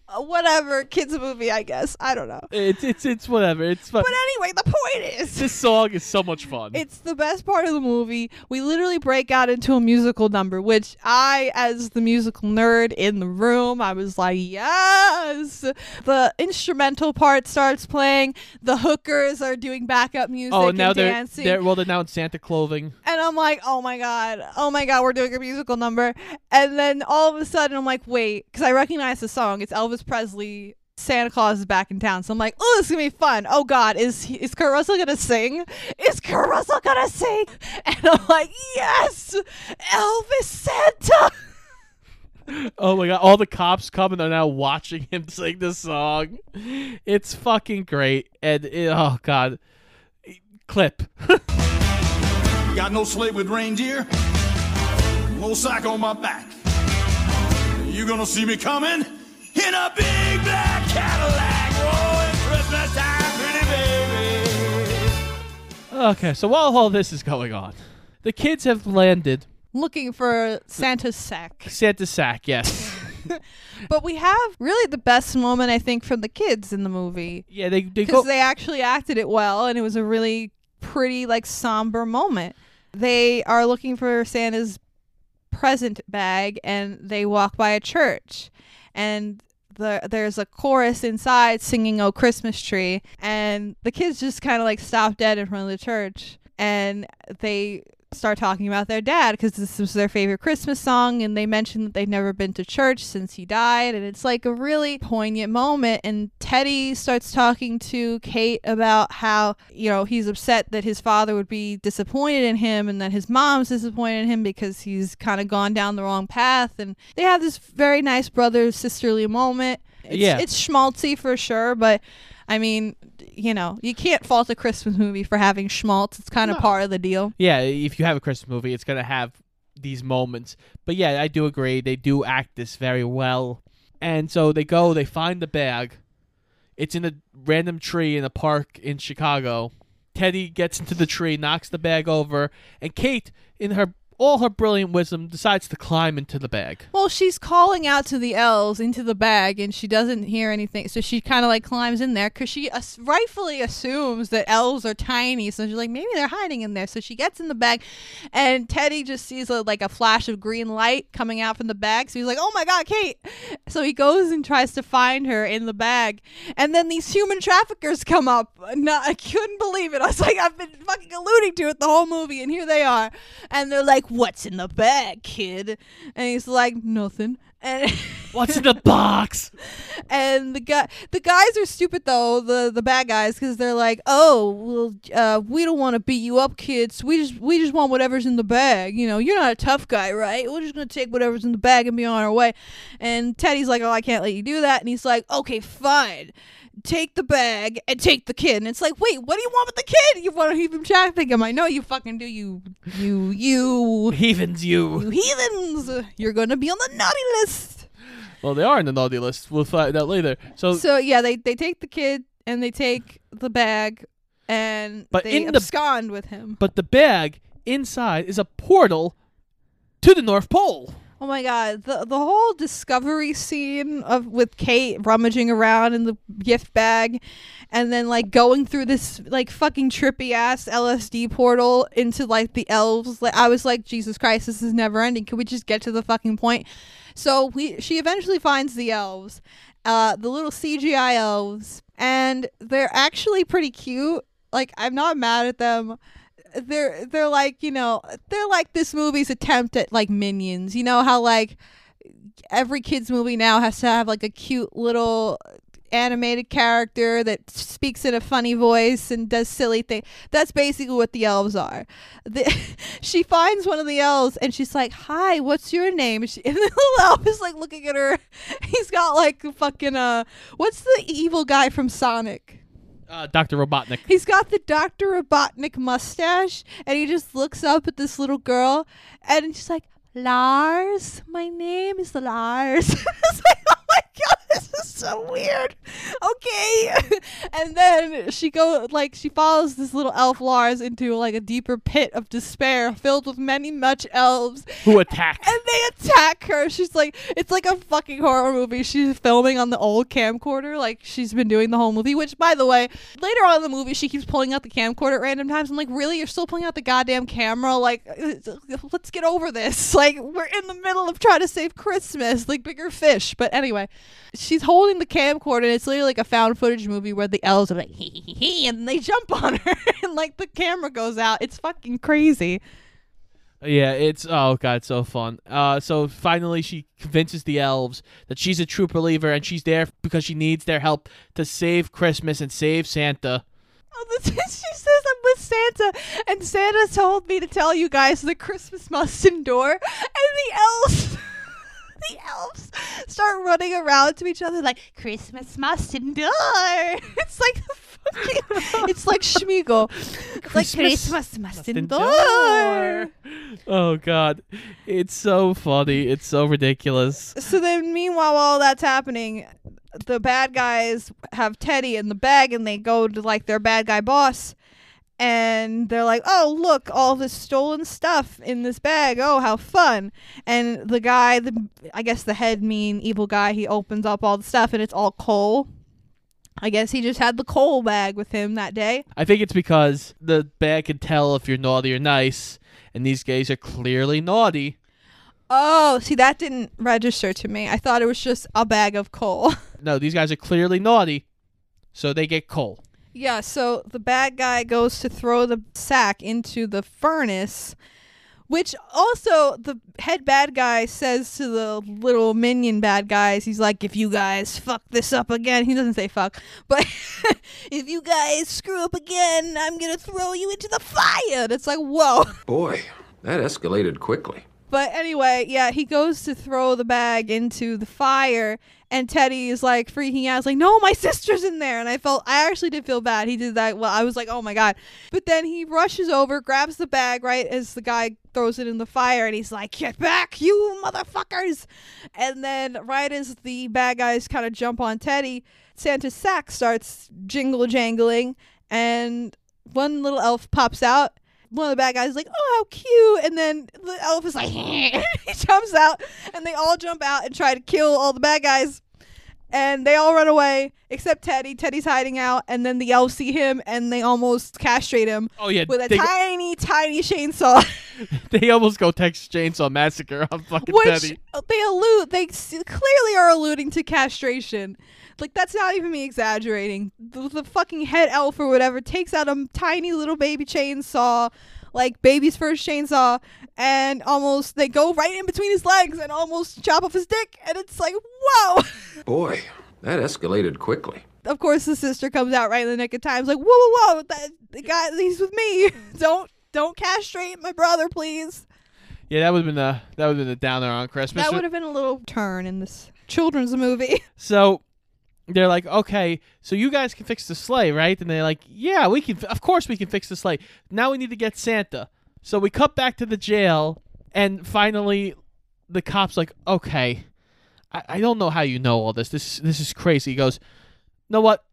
Uh, whatever. Kids movie, I guess. I don't know. It's it's it's whatever. It's fun. But anyway, the point is. this song is so much fun. It's the best part of the movie. We literally break out into a musical number, which I, as the musical nerd in the room, I was like, yes. The instrumental part starts playing. The hookers are doing backup music oh, and now they're dancing. they're well, they're now in Santa clothing. and I'm like, oh my god, oh my god, we're doing a musical number. And then all of a sudden, I'm like, wait, because I recognize the song. It's Elvis Presley. Santa Claus is back in town, so I'm like, "Oh, this is gonna be fun." Oh God, is he, is Kurt Russell gonna sing? Is Kurt Russell gonna sing? And I'm like, "Yes, Elvis Santa." Oh my god! All the cops come and they're now watching him sing the song. It's fucking great. And it, oh god, clip. Got no sleigh with reindeer, no sack on my back. You gonna see me coming in a big black Cadillac. Oh, it's Christmas time, pretty baby. Okay, so while all this is going on, the kids have landed Looking for Santa's sack. Santa's sack. Yes. But we have really the best moment I think from the kids in the movie. yeah, they they go. because they actually acted it well and it was a really pretty like somber moment they are looking for santa's present bag and they walk by a church and the, there's a chorus inside singing oh christmas tree and the kids just kind of like stop dead in front of the church and they start talking about their dad because this was their favorite Christmas song, and they mention that they've never been to church since he died, and it's like a really poignant moment. And Teddy starts talking to Kate about how you know he's upset that his father would be disappointed in him, and that his mom's disappointed in him because he's kind of gone down the wrong path, and they have this very nice brother sisterly moment. It's, Yeah. it's schmaltzy for sure, but I mean, you know, you can't fault a Christmas movie for having schmaltz. It's kind of No. part of the deal. Yeah, if you have a Christmas movie, it's gonna have these moments. But yeah, I do agree. They do act this very well. And so they go, they find the bag. It's in a random tree in a park in Chicago. Teddy gets into the tree, knocks the bag over, and Kate, in her all her brilliant wisdom, decides to climb into the bag. Well, she's calling out to the elves into the bag, and she doesn't hear anything. So she kind of like climbs in there because she as- rightfully assumes that elves are tiny. So she's like, maybe they're hiding in there. So she gets in the bag, and Teddy just sees a, like a flash of green light coming out from the bag. So he's like, oh my god, Kate! So he goes and tries to find her in the bag, and then these human traffickers come up. No, I couldn't believe it. I was like, I've been fucking alluding to it the whole movie, and here they are, and they're like, "What's in the bag, kid?" And he's like, "Nothing." And What's in the box? and the guy, the guys are stupid though. The the bad guys, because they're like, "Oh, well, uh, we don't want to beat you up, kids. We just we just want whatever's in the bag. You know, you're not a tough guy, right? We're just gonna take whatever's in the bag and be on our way." And Teddy's like, "Oh, I can't let you do that." And he's like, "Okay, fine." Take the bag and take the kid. And it's like, wait, what do you want with the kid? You want to even traffic him? I know you fucking do. You, you, you, Heathens, you. you heathens. You're gonna be on the naughty list. Well, they are in the naughty list. We'll find out later. So, So yeah, they they take the kid and they take the bag and But they in the- abscond with him. but the bag inside is a portal to the North Pole. Oh my god, the the whole discovery scene of with Kate rummaging around in the gift bag and then like going through this like fucking trippy ass LSD portal into like the elves. Like I was like, Jesus Christ, this is never ending. Can we just get to the fucking point? So we she eventually finds the elves, uh, the little CGI elves, and they're actually pretty cute. Like I'm not mad at them they're they're like you know they're like this movie's attempt at like minions. You know how like every kids movie now has to have like a cute little animated character that speaks in a funny voice and does silly things that's basically what the elves are. The, she finds one of the elves and she's like hi what's your name? She, and the little elf is like looking at her. He's got like fucking uh what's the evil guy from sonic Uh, Dr. Robotnik. He's got the Dr. Robotnik mustache, and he just looks up at this little girl, and she's like, Lars, my name is Lars. like, oh my god, this is so weird. Okay. and then she go like she follows this little elf Lars into like a deeper pit of despair filled with many much elves Who attacked? and they attack her. She's like, it's like a fucking horror movie. She's filming on the old camcorder, like she's been doing the whole movie. Which, by the way, later on in the movie, she keeps pulling out the camcorder at random times. I'm like, really? You're still pulling out the goddamn camera? Like, let's get over this. Like, we're in the middle of trying to save Christmas, like bigger fish. But anyway, she's holding the camcorder, and it's literally like a found footage movie where the elves are like, hee hee hee, and they jump on her, and like the camera goes out. It's fucking crazy. Yeah, it's oh god, so fun. Uh, so finally she convinces the elves that she's a true believer and she's there because she needs their help to save Christmas and save Santa. Oh, this, she says I'm with Santa, and Santa told me to tell you guys that Christmas must endure, and the elves. The elves start running around to each other like Christmas must endure. It's like the fucking, it's like Smeagol. It's like Christmas must, must endure. endure. Oh god, it's so funny. It's so ridiculous. So then, meanwhile, while all that's happening, the bad guys have Teddy in the bag, and they go to like their bad guy boss, and they're like, "Oh, look, all this stolen stuff in this bag. Oh, how fun!" And the guy, the I guess the head mean evil guy, he opens up all the stuff, and it's all coal. I guess he just had the coal bag with him that day. I think it's because the bag can tell if you're naughty or nice, and these guys are clearly naughty. Oh, see, that didn't register to me. I thought it was just a bag of coal. No, these guys are clearly naughty, so they get coal. Yeah, so the bad guy goes to throw the sack into the furnace, which also the head bad guy says to the little minion bad guys, he's like, if you guys fuck this up again, he doesn't say fuck, but if you guys screw up again, I'm gonna throw you into the fire. And it's like, whoa. Boy, that escalated quickly. But anyway, yeah, he goes to throw the bag into the fire, and Teddy is like freaking out. Like, "No, my sister's in there!" And I felt, I actually did feel bad. He did that. Well, I was like, "Oh my god!" But then he rushes over, grabs the bag right as the guy throws it in the fire, and he's like, "Get back, you motherfuckers!" And then right as the bad guys kind of jump on Teddy, Santa's sack starts jingle jangling, and one little elf pops out one of the bad guys is like, "Oh, how cute!" And then the elf is like, he jumps out, and they all jump out and try to kill all the bad guys. And they all run away except Teddy. Teddy's hiding out, and then the elves see him, and they almost castrate him Oh yeah, with a they, tiny, tiny chainsaw. they almost go Texas Chainsaw Massacre on fucking Which Teddy. they allude, they clearly are alluding to castration. Like that's not even me exaggerating. The, the fucking head elf or whatever takes out a tiny little baby chainsaw, like baby's first chainsaw, and almost they go right in between his legs and almost chop off his dick. And it's like, whoa. Boy, that escalated quickly. of course, the sister comes out right in the nick of time. It's like, whoa, whoa, whoa, that the guy, he's with me. don't don't castrate my brother, please. Yeah, that would have been a that would have been a downer on Christmas. That would have been a little turn in this children's movie. So they're like, okay, so you guys can fix the sleigh, right? And they're like, yeah, we can. Of course, we can fix the sleigh. Now we need to get Santa. So we cut back to the jail, and finally, the cops like, okay, I, I don't know how you know all this. This this is crazy. He goes, know what?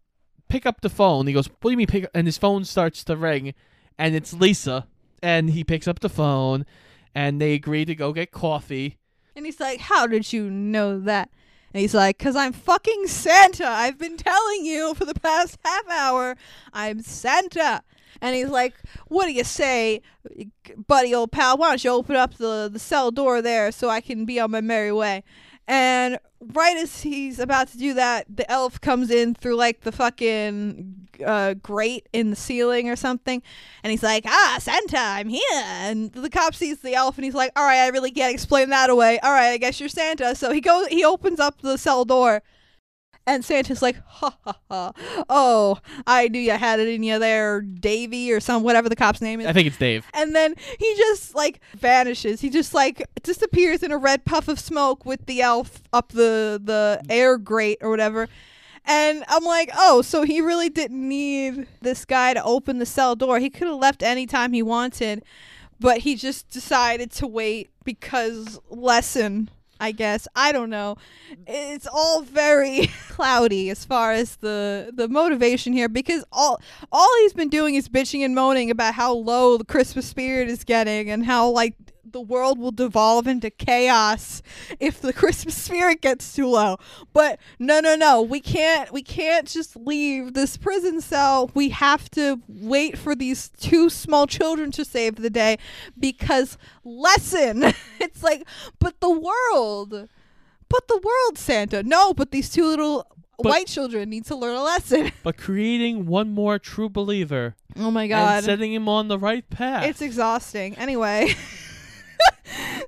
Pick up the phone. He goes, what do you mean pick? up? And his phone starts to ring, and it's Lisa. And he picks up the phone, and they agree to go get coffee. And he's like, How did you know that? And he's like, Because I'm fucking Santa. I've been telling you for the past half hour, I'm Santa. And he's like, What do you say, buddy, old pal? Why don't you open up the, the cell door there so I can be on my merry way? And right as he's about to do that, the elf comes in through like the fucking uh, grate in the ceiling or something, and he's like, "Ah, Santa, I'm here." And the cop sees the elf, and he's like, "All right, I really can't explain that away. All right, I guess you're Santa." So he goes, he opens up the cell door, and Santa's like, "Ha ha ha! Oh, I knew you had it in you there, Davy, or some whatever the cop's name is." I think it's Dave. and then he just like vanishes. He just like disappears in a red puff of smoke with the elf up the the air grate or whatever. And I'm like, oh, so he really didn't need this guy to open the cell door. He could have left anytime he wanted, but he just decided to wait because lesson, I guess. I don't know. It's all very cloudy as far as the the motivation here because all all he's been doing is bitching and moaning about how low the Christmas spirit is getting and how like the world will devolve into chaos if the Christmas spirit gets too low. But no, no, no. We can't we can't just leave this prison cell. We have to wait for these two small children to save the day because lesson. it's like, but the world. But the world, Santa. No, but these two little But- white children need to learn a lesson. but creating one more true believer Oh my and god. setting him on the right path. It's exhausting. Anyway.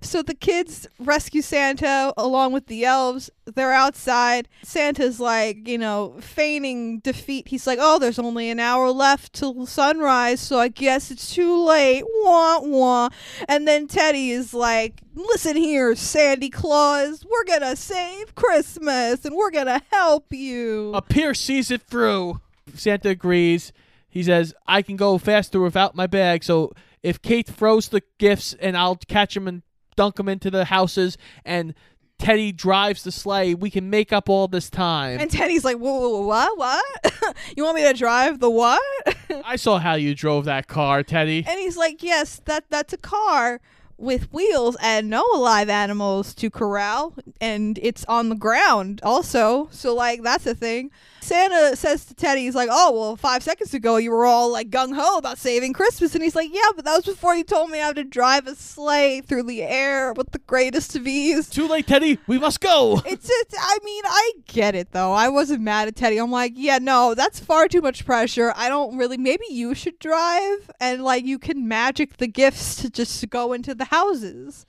So the kids rescue Santa along with the elves. They're outside. Santa's like, you know, feigning defeat. He's like, oh, there's only an hour left till sunrise, so I guess it's too late. Wah, wah. And then Teddy is like, listen here, Sandy Claus. We're going to save Christmas and we're going to help you. A peer sees it through. Santa agrees. He says, I can go faster without my bag, so if Kate throws the gifts and I'll catch him and dunk them into the houses and Teddy drives the sleigh, we can make up all this time. and Teddy's like, whoa, whoa, whoa, what? What? you want me to drive the what? I saw how you drove that car, Teddy. And he's like, "Yes, that that's a car with wheels and no live animals to corral. and it's on the ground also. So like that's a thing. Santa says to Teddy, he's like, "Oh well, five seconds ago you were all like gung ho about saving Christmas," and he's like, "Yeah, but that was before you told me how to drive a sleigh through the air with the greatest of ease." Too late, Teddy. We must go. It's it's. I mean, I get it though. I wasn't mad at Teddy. I'm like, yeah, no, that's far too much pressure. I don't really. Maybe you should drive, and like you can magic the gifts to just go into the houses.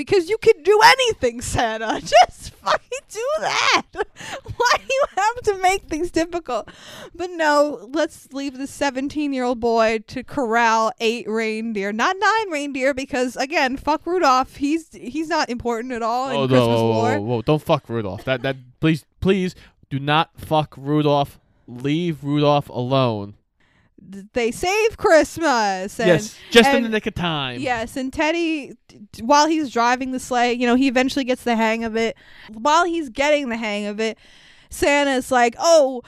Because you can do anything, Santa. Just fucking do that. Why do you have to make things difficult? But no, let's leave the 17 year old boy to corral eight reindeer, not nine reindeer, because again, fuck Rudolph. He's he's not important at all in Oh, no, Christmas whoa, whoa, whoa, whoa. Don't fuck Rudolph. That that please please do not fuck Rudolph. Leave Rudolph alone. They save Christmas. And, yes, just in the nick of time. Yes, and Teddy, while he's driving the sleigh, you know, he eventually gets the hang of it. While he's getting the hang of it, Santa's like, "Oh,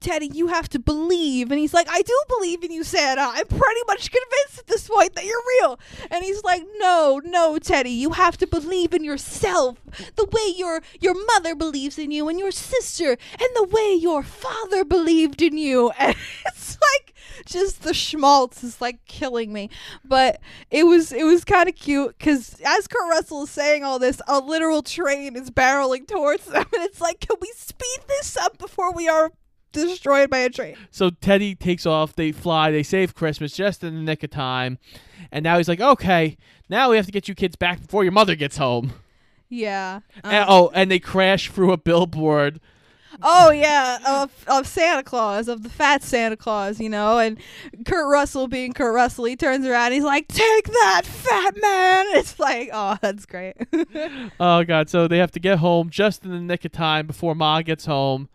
Teddy, you have to believe." And he's like, "I do believe in you, Santa. I'm pretty much convinced at this point that you're real." And he's like, "No, no, Teddy, you have to believe in yourself. The way your your mother believes in you and your sister and the way your father believed in you." And it's like just the schmaltz is like killing me. But it was it was kind of cute because as Kurt Russell is saying all this, a literal train is barreling towards them, and it's like, can we speed this up before we are destroyed by a train? So Teddy takes off. They fly. They save Christmas just in the nick of time. And now he's like, okay, now we have to get you kids back before your mother gets home. Yeah. And- Um, oh, and they crash through a billboard. oh yeah, of of Santa Claus, of the fat Santa Claus, you know, and Kurt Russell being Kurt Russell, he turns around, he's like, "Take that, fat man!" It's like, oh, that's great. Oh god! So they have to get home just in the nick of time before Ma gets home.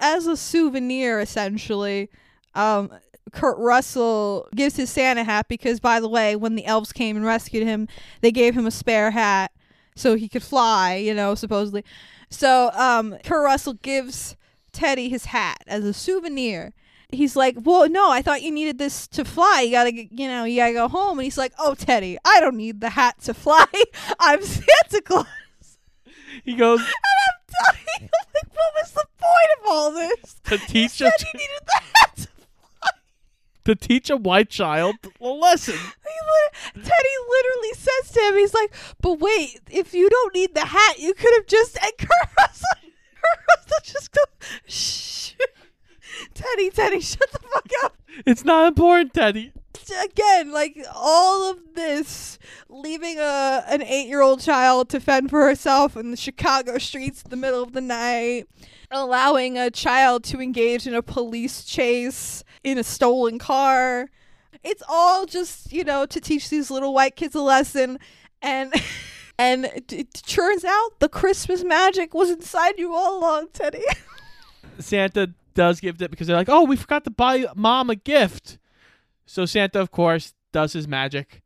As a souvenir, essentially, um, Kurt Russell gives his Santa hat because, by the way, when the elves came and rescued him, they gave him a spare hat so he could fly, you know, supposedly. So um, Kurt Russell gives Teddy his hat as a souvenir. He's like, "Well, no, I thought you needed this to fly. You gotta, you know, you gotta go home." And he's like, "Oh, Teddy, I don't need the hat to fly. I'm Santa Claus." He goes And I'm dying. I'm like, what was the point of all this? to teach a he needed the hat to fly. to teach a white child a lesson. He lit- Teddy literally says to him, he's like, but wait, if you don't need the hat, you could have just. And Kurt Russell, Kurt Russell just go, shh. Teddy, Teddy, shut the fuck up. It's not important, Teddy. Again, like all of this, leaving a an eight year old child to fend for herself in the Chicago streets in the middle of the night, allowing a child to engage in a police chase in a stolen car. It's all just, you know, to teach these little white kids a lesson. And and it, it turns out the Christmas magic was inside you all along, Teddy. Santa does give it because they're like, oh, we forgot to buy mom a gift. So Santa, of course, does his magic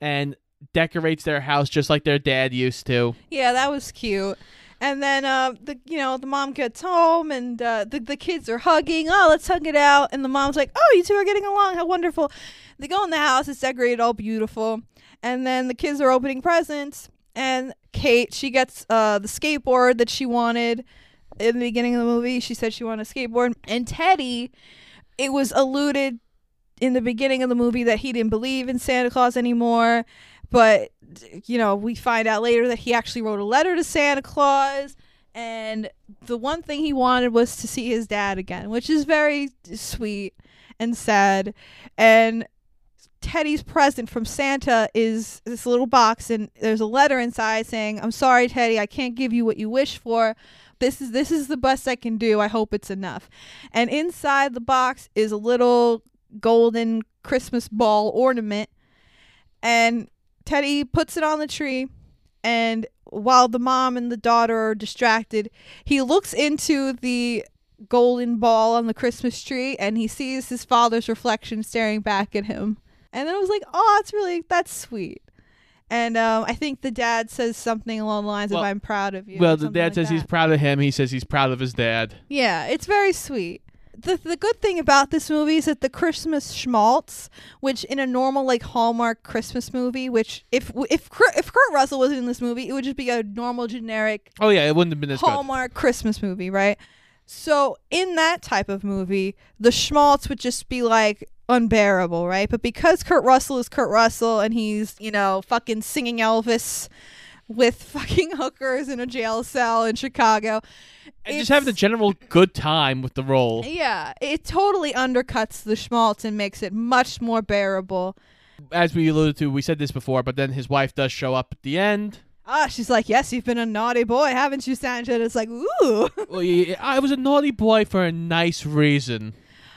and decorates their house just like their dad used to. Yeah, that was cute. And then uh, the you know the mom gets home and uh, the the kids are hugging. Oh, let's hug it out. And the mom's like, "Oh, you two are getting along. How wonderful!" They go in the house. It's decorated all beautiful. And then the kids are opening presents. And Kate, she gets uh, the skateboard that she wanted in the beginning of the movie. She said she wanted a skateboard. And Teddy, it was alluded in the beginning of the movie that he didn't believe in Santa Claus anymore. But, you know, we find out later that he actually wrote a letter to Santa Claus. And the one thing he wanted was to see his dad again, which is very sweet and sad. And Teddy's present from Santa is this little box, and there's a letter inside saying, "I'm sorry, Teddy, I can't give you what you wish for. This is this is the best I can do. I hope it's enough." And inside the box is a little golden Christmas ball ornament, and Teddy puts it on the tree, and while the mom and the daughter are distracted, he looks into the golden ball on the Christmas tree and he sees his father's reflection staring back at him. And then I was like, oh, that's really, that's sweet. And um, I think the dad says something along the lines Well- of, I'm proud of you. well, the dad like says he's proud of him. He says he's proud of his dad. Yeah, it's very sweet. The the good thing about this movie is that the Christmas schmaltz, which in a normal like Hallmark Christmas movie, which if if Kurt, if Kurt Russell was in this movie, it would just be a normal generic Oh yeah, it wouldn't have been good. Hallmark Christmas movie, right? So in that type of movie, the schmaltz would just be like unbearable, right? But because Kurt Russell is Kurt Russell and he's, you know, fucking singing Elvis with fucking hookers in a jail cell in Chicago. And just having a general good time with the role. Yeah, it totally undercuts the schmaltz and makes it much more bearable. As we alluded to, we said this before, but then his wife does show up at the end. Ah, she's like, "Yes, you've been a naughty boy, haven't you, Sanchez?" It's like, "Ooh." Well, yeah, I was a naughty boy for a nice reason.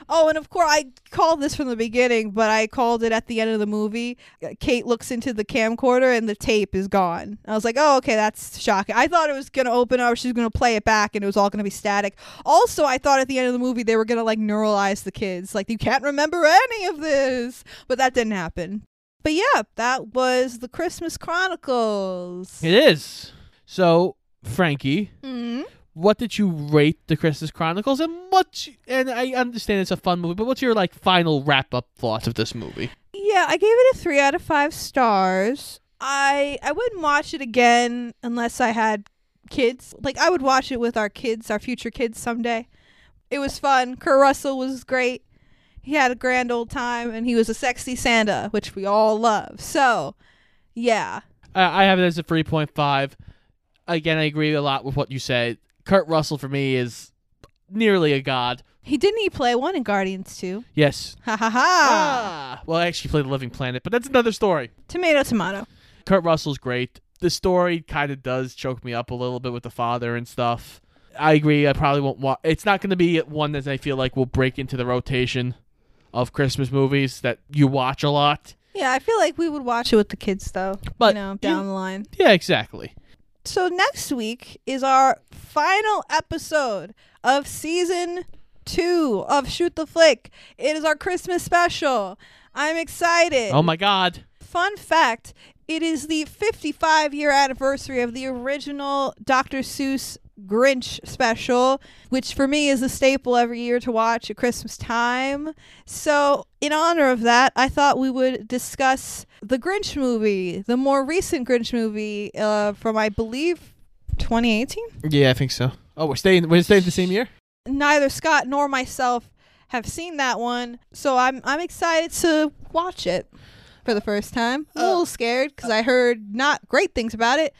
Oh, and of course, I called this from the beginning, but I called it at the end of the movie. Uh, Kate looks into the camcorder and the tape is gone. I was like, oh, okay, that's shocking. I thought it was going to open up, she was going to play it back, and it was all going to be static. Also, I thought at the end of the movie they were going to like neuralize the kids. Like, you can't remember any of this. But that didn't happen. But yeah, that was the Christmas Chronicles. It is. So, Frankie, Mhm. What did you rate the Christmas Chronicles, and what? And I understand it's a fun movie, but what's your like final wrap up thoughts of this movie? Yeah, I gave it a three out of five stars. I I wouldn't watch it again unless I had kids. Like I would watch it with our kids, our future kids someday. It was fun. Kurt Russell was great. He had a grand old time, and he was a sexy Santa, which we all love. So, yeah, I, I have it as a three point five. Again, I agree a lot with what you said. Kurt Russell for me is nearly a god. he didn't he play one in Guardians too? Yes. Ha ha ha! Ah. Well, I actually played The Living Planet, but that's another story. Tomato, tomato. Kurt Russell's great. The story kind of does choke me up a little bit with the father and stuff. I agree. I probably won't watch. It's not going to be one that I feel like will break into the rotation of Christmas movies that you watch a lot. Yeah, I feel like we would watch it with the kids though. But you know, you- down the line. Yeah, exactly. So next week is our final episode of season two of Shoot the Flick. It is our Christmas special. I'm excited. Oh my God. Fun fact it is the 55 year anniversary of the original Dr. Seuss Grinch special, which for me is a staple every year to watch at Christmas time. So, in honor of that, I thought we would discuss the Grinch movie, the more recent Grinch movie uh, from, I believe, 2018. Yeah, I think so. Oh, we're staying. We're staying the same year. Neither Scott nor myself have seen that one, so I'm I'm excited to watch it for the first time. A little scared because I heard not great things about it,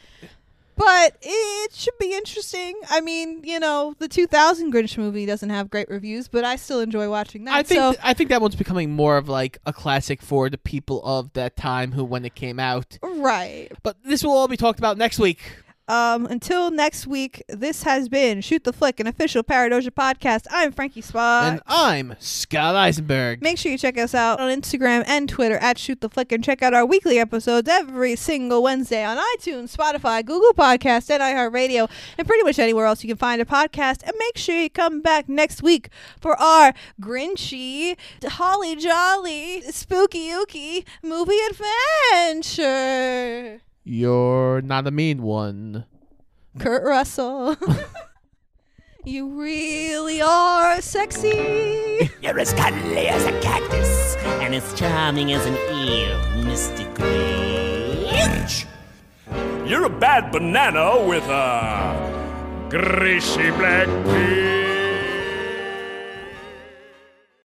but it should be interesting. I mean, you know, the 2000 Grinch movie doesn't have great reviews, but I still enjoy watching that. I think. so, I think that one's becoming more of like a classic for the people of that time who, when it came out. right. But this will all be talked about next week. Um, until next week, this has been Shoot the Flick, an official Paradoja podcast. I'm Frankie Spot. and I'm Scott Eisenberg. Make sure you check us out on Instagram and Twitter at Shoot the Flick and check out our weekly episodes every single Wednesday on iTunes, Spotify, Google Podcast, and iHeartRadio, and pretty much anywhere else you can find a podcast. And make sure you come back next week for our Grinchy, Holly Jolly, Spooky Ooky movie adventure. You're not a mean one. Kurt Russell. you really are sexy. You're as cuddly as a cactus and as charming as an eel, Mr. Grinch. You're a bad banana with a greasy black beard.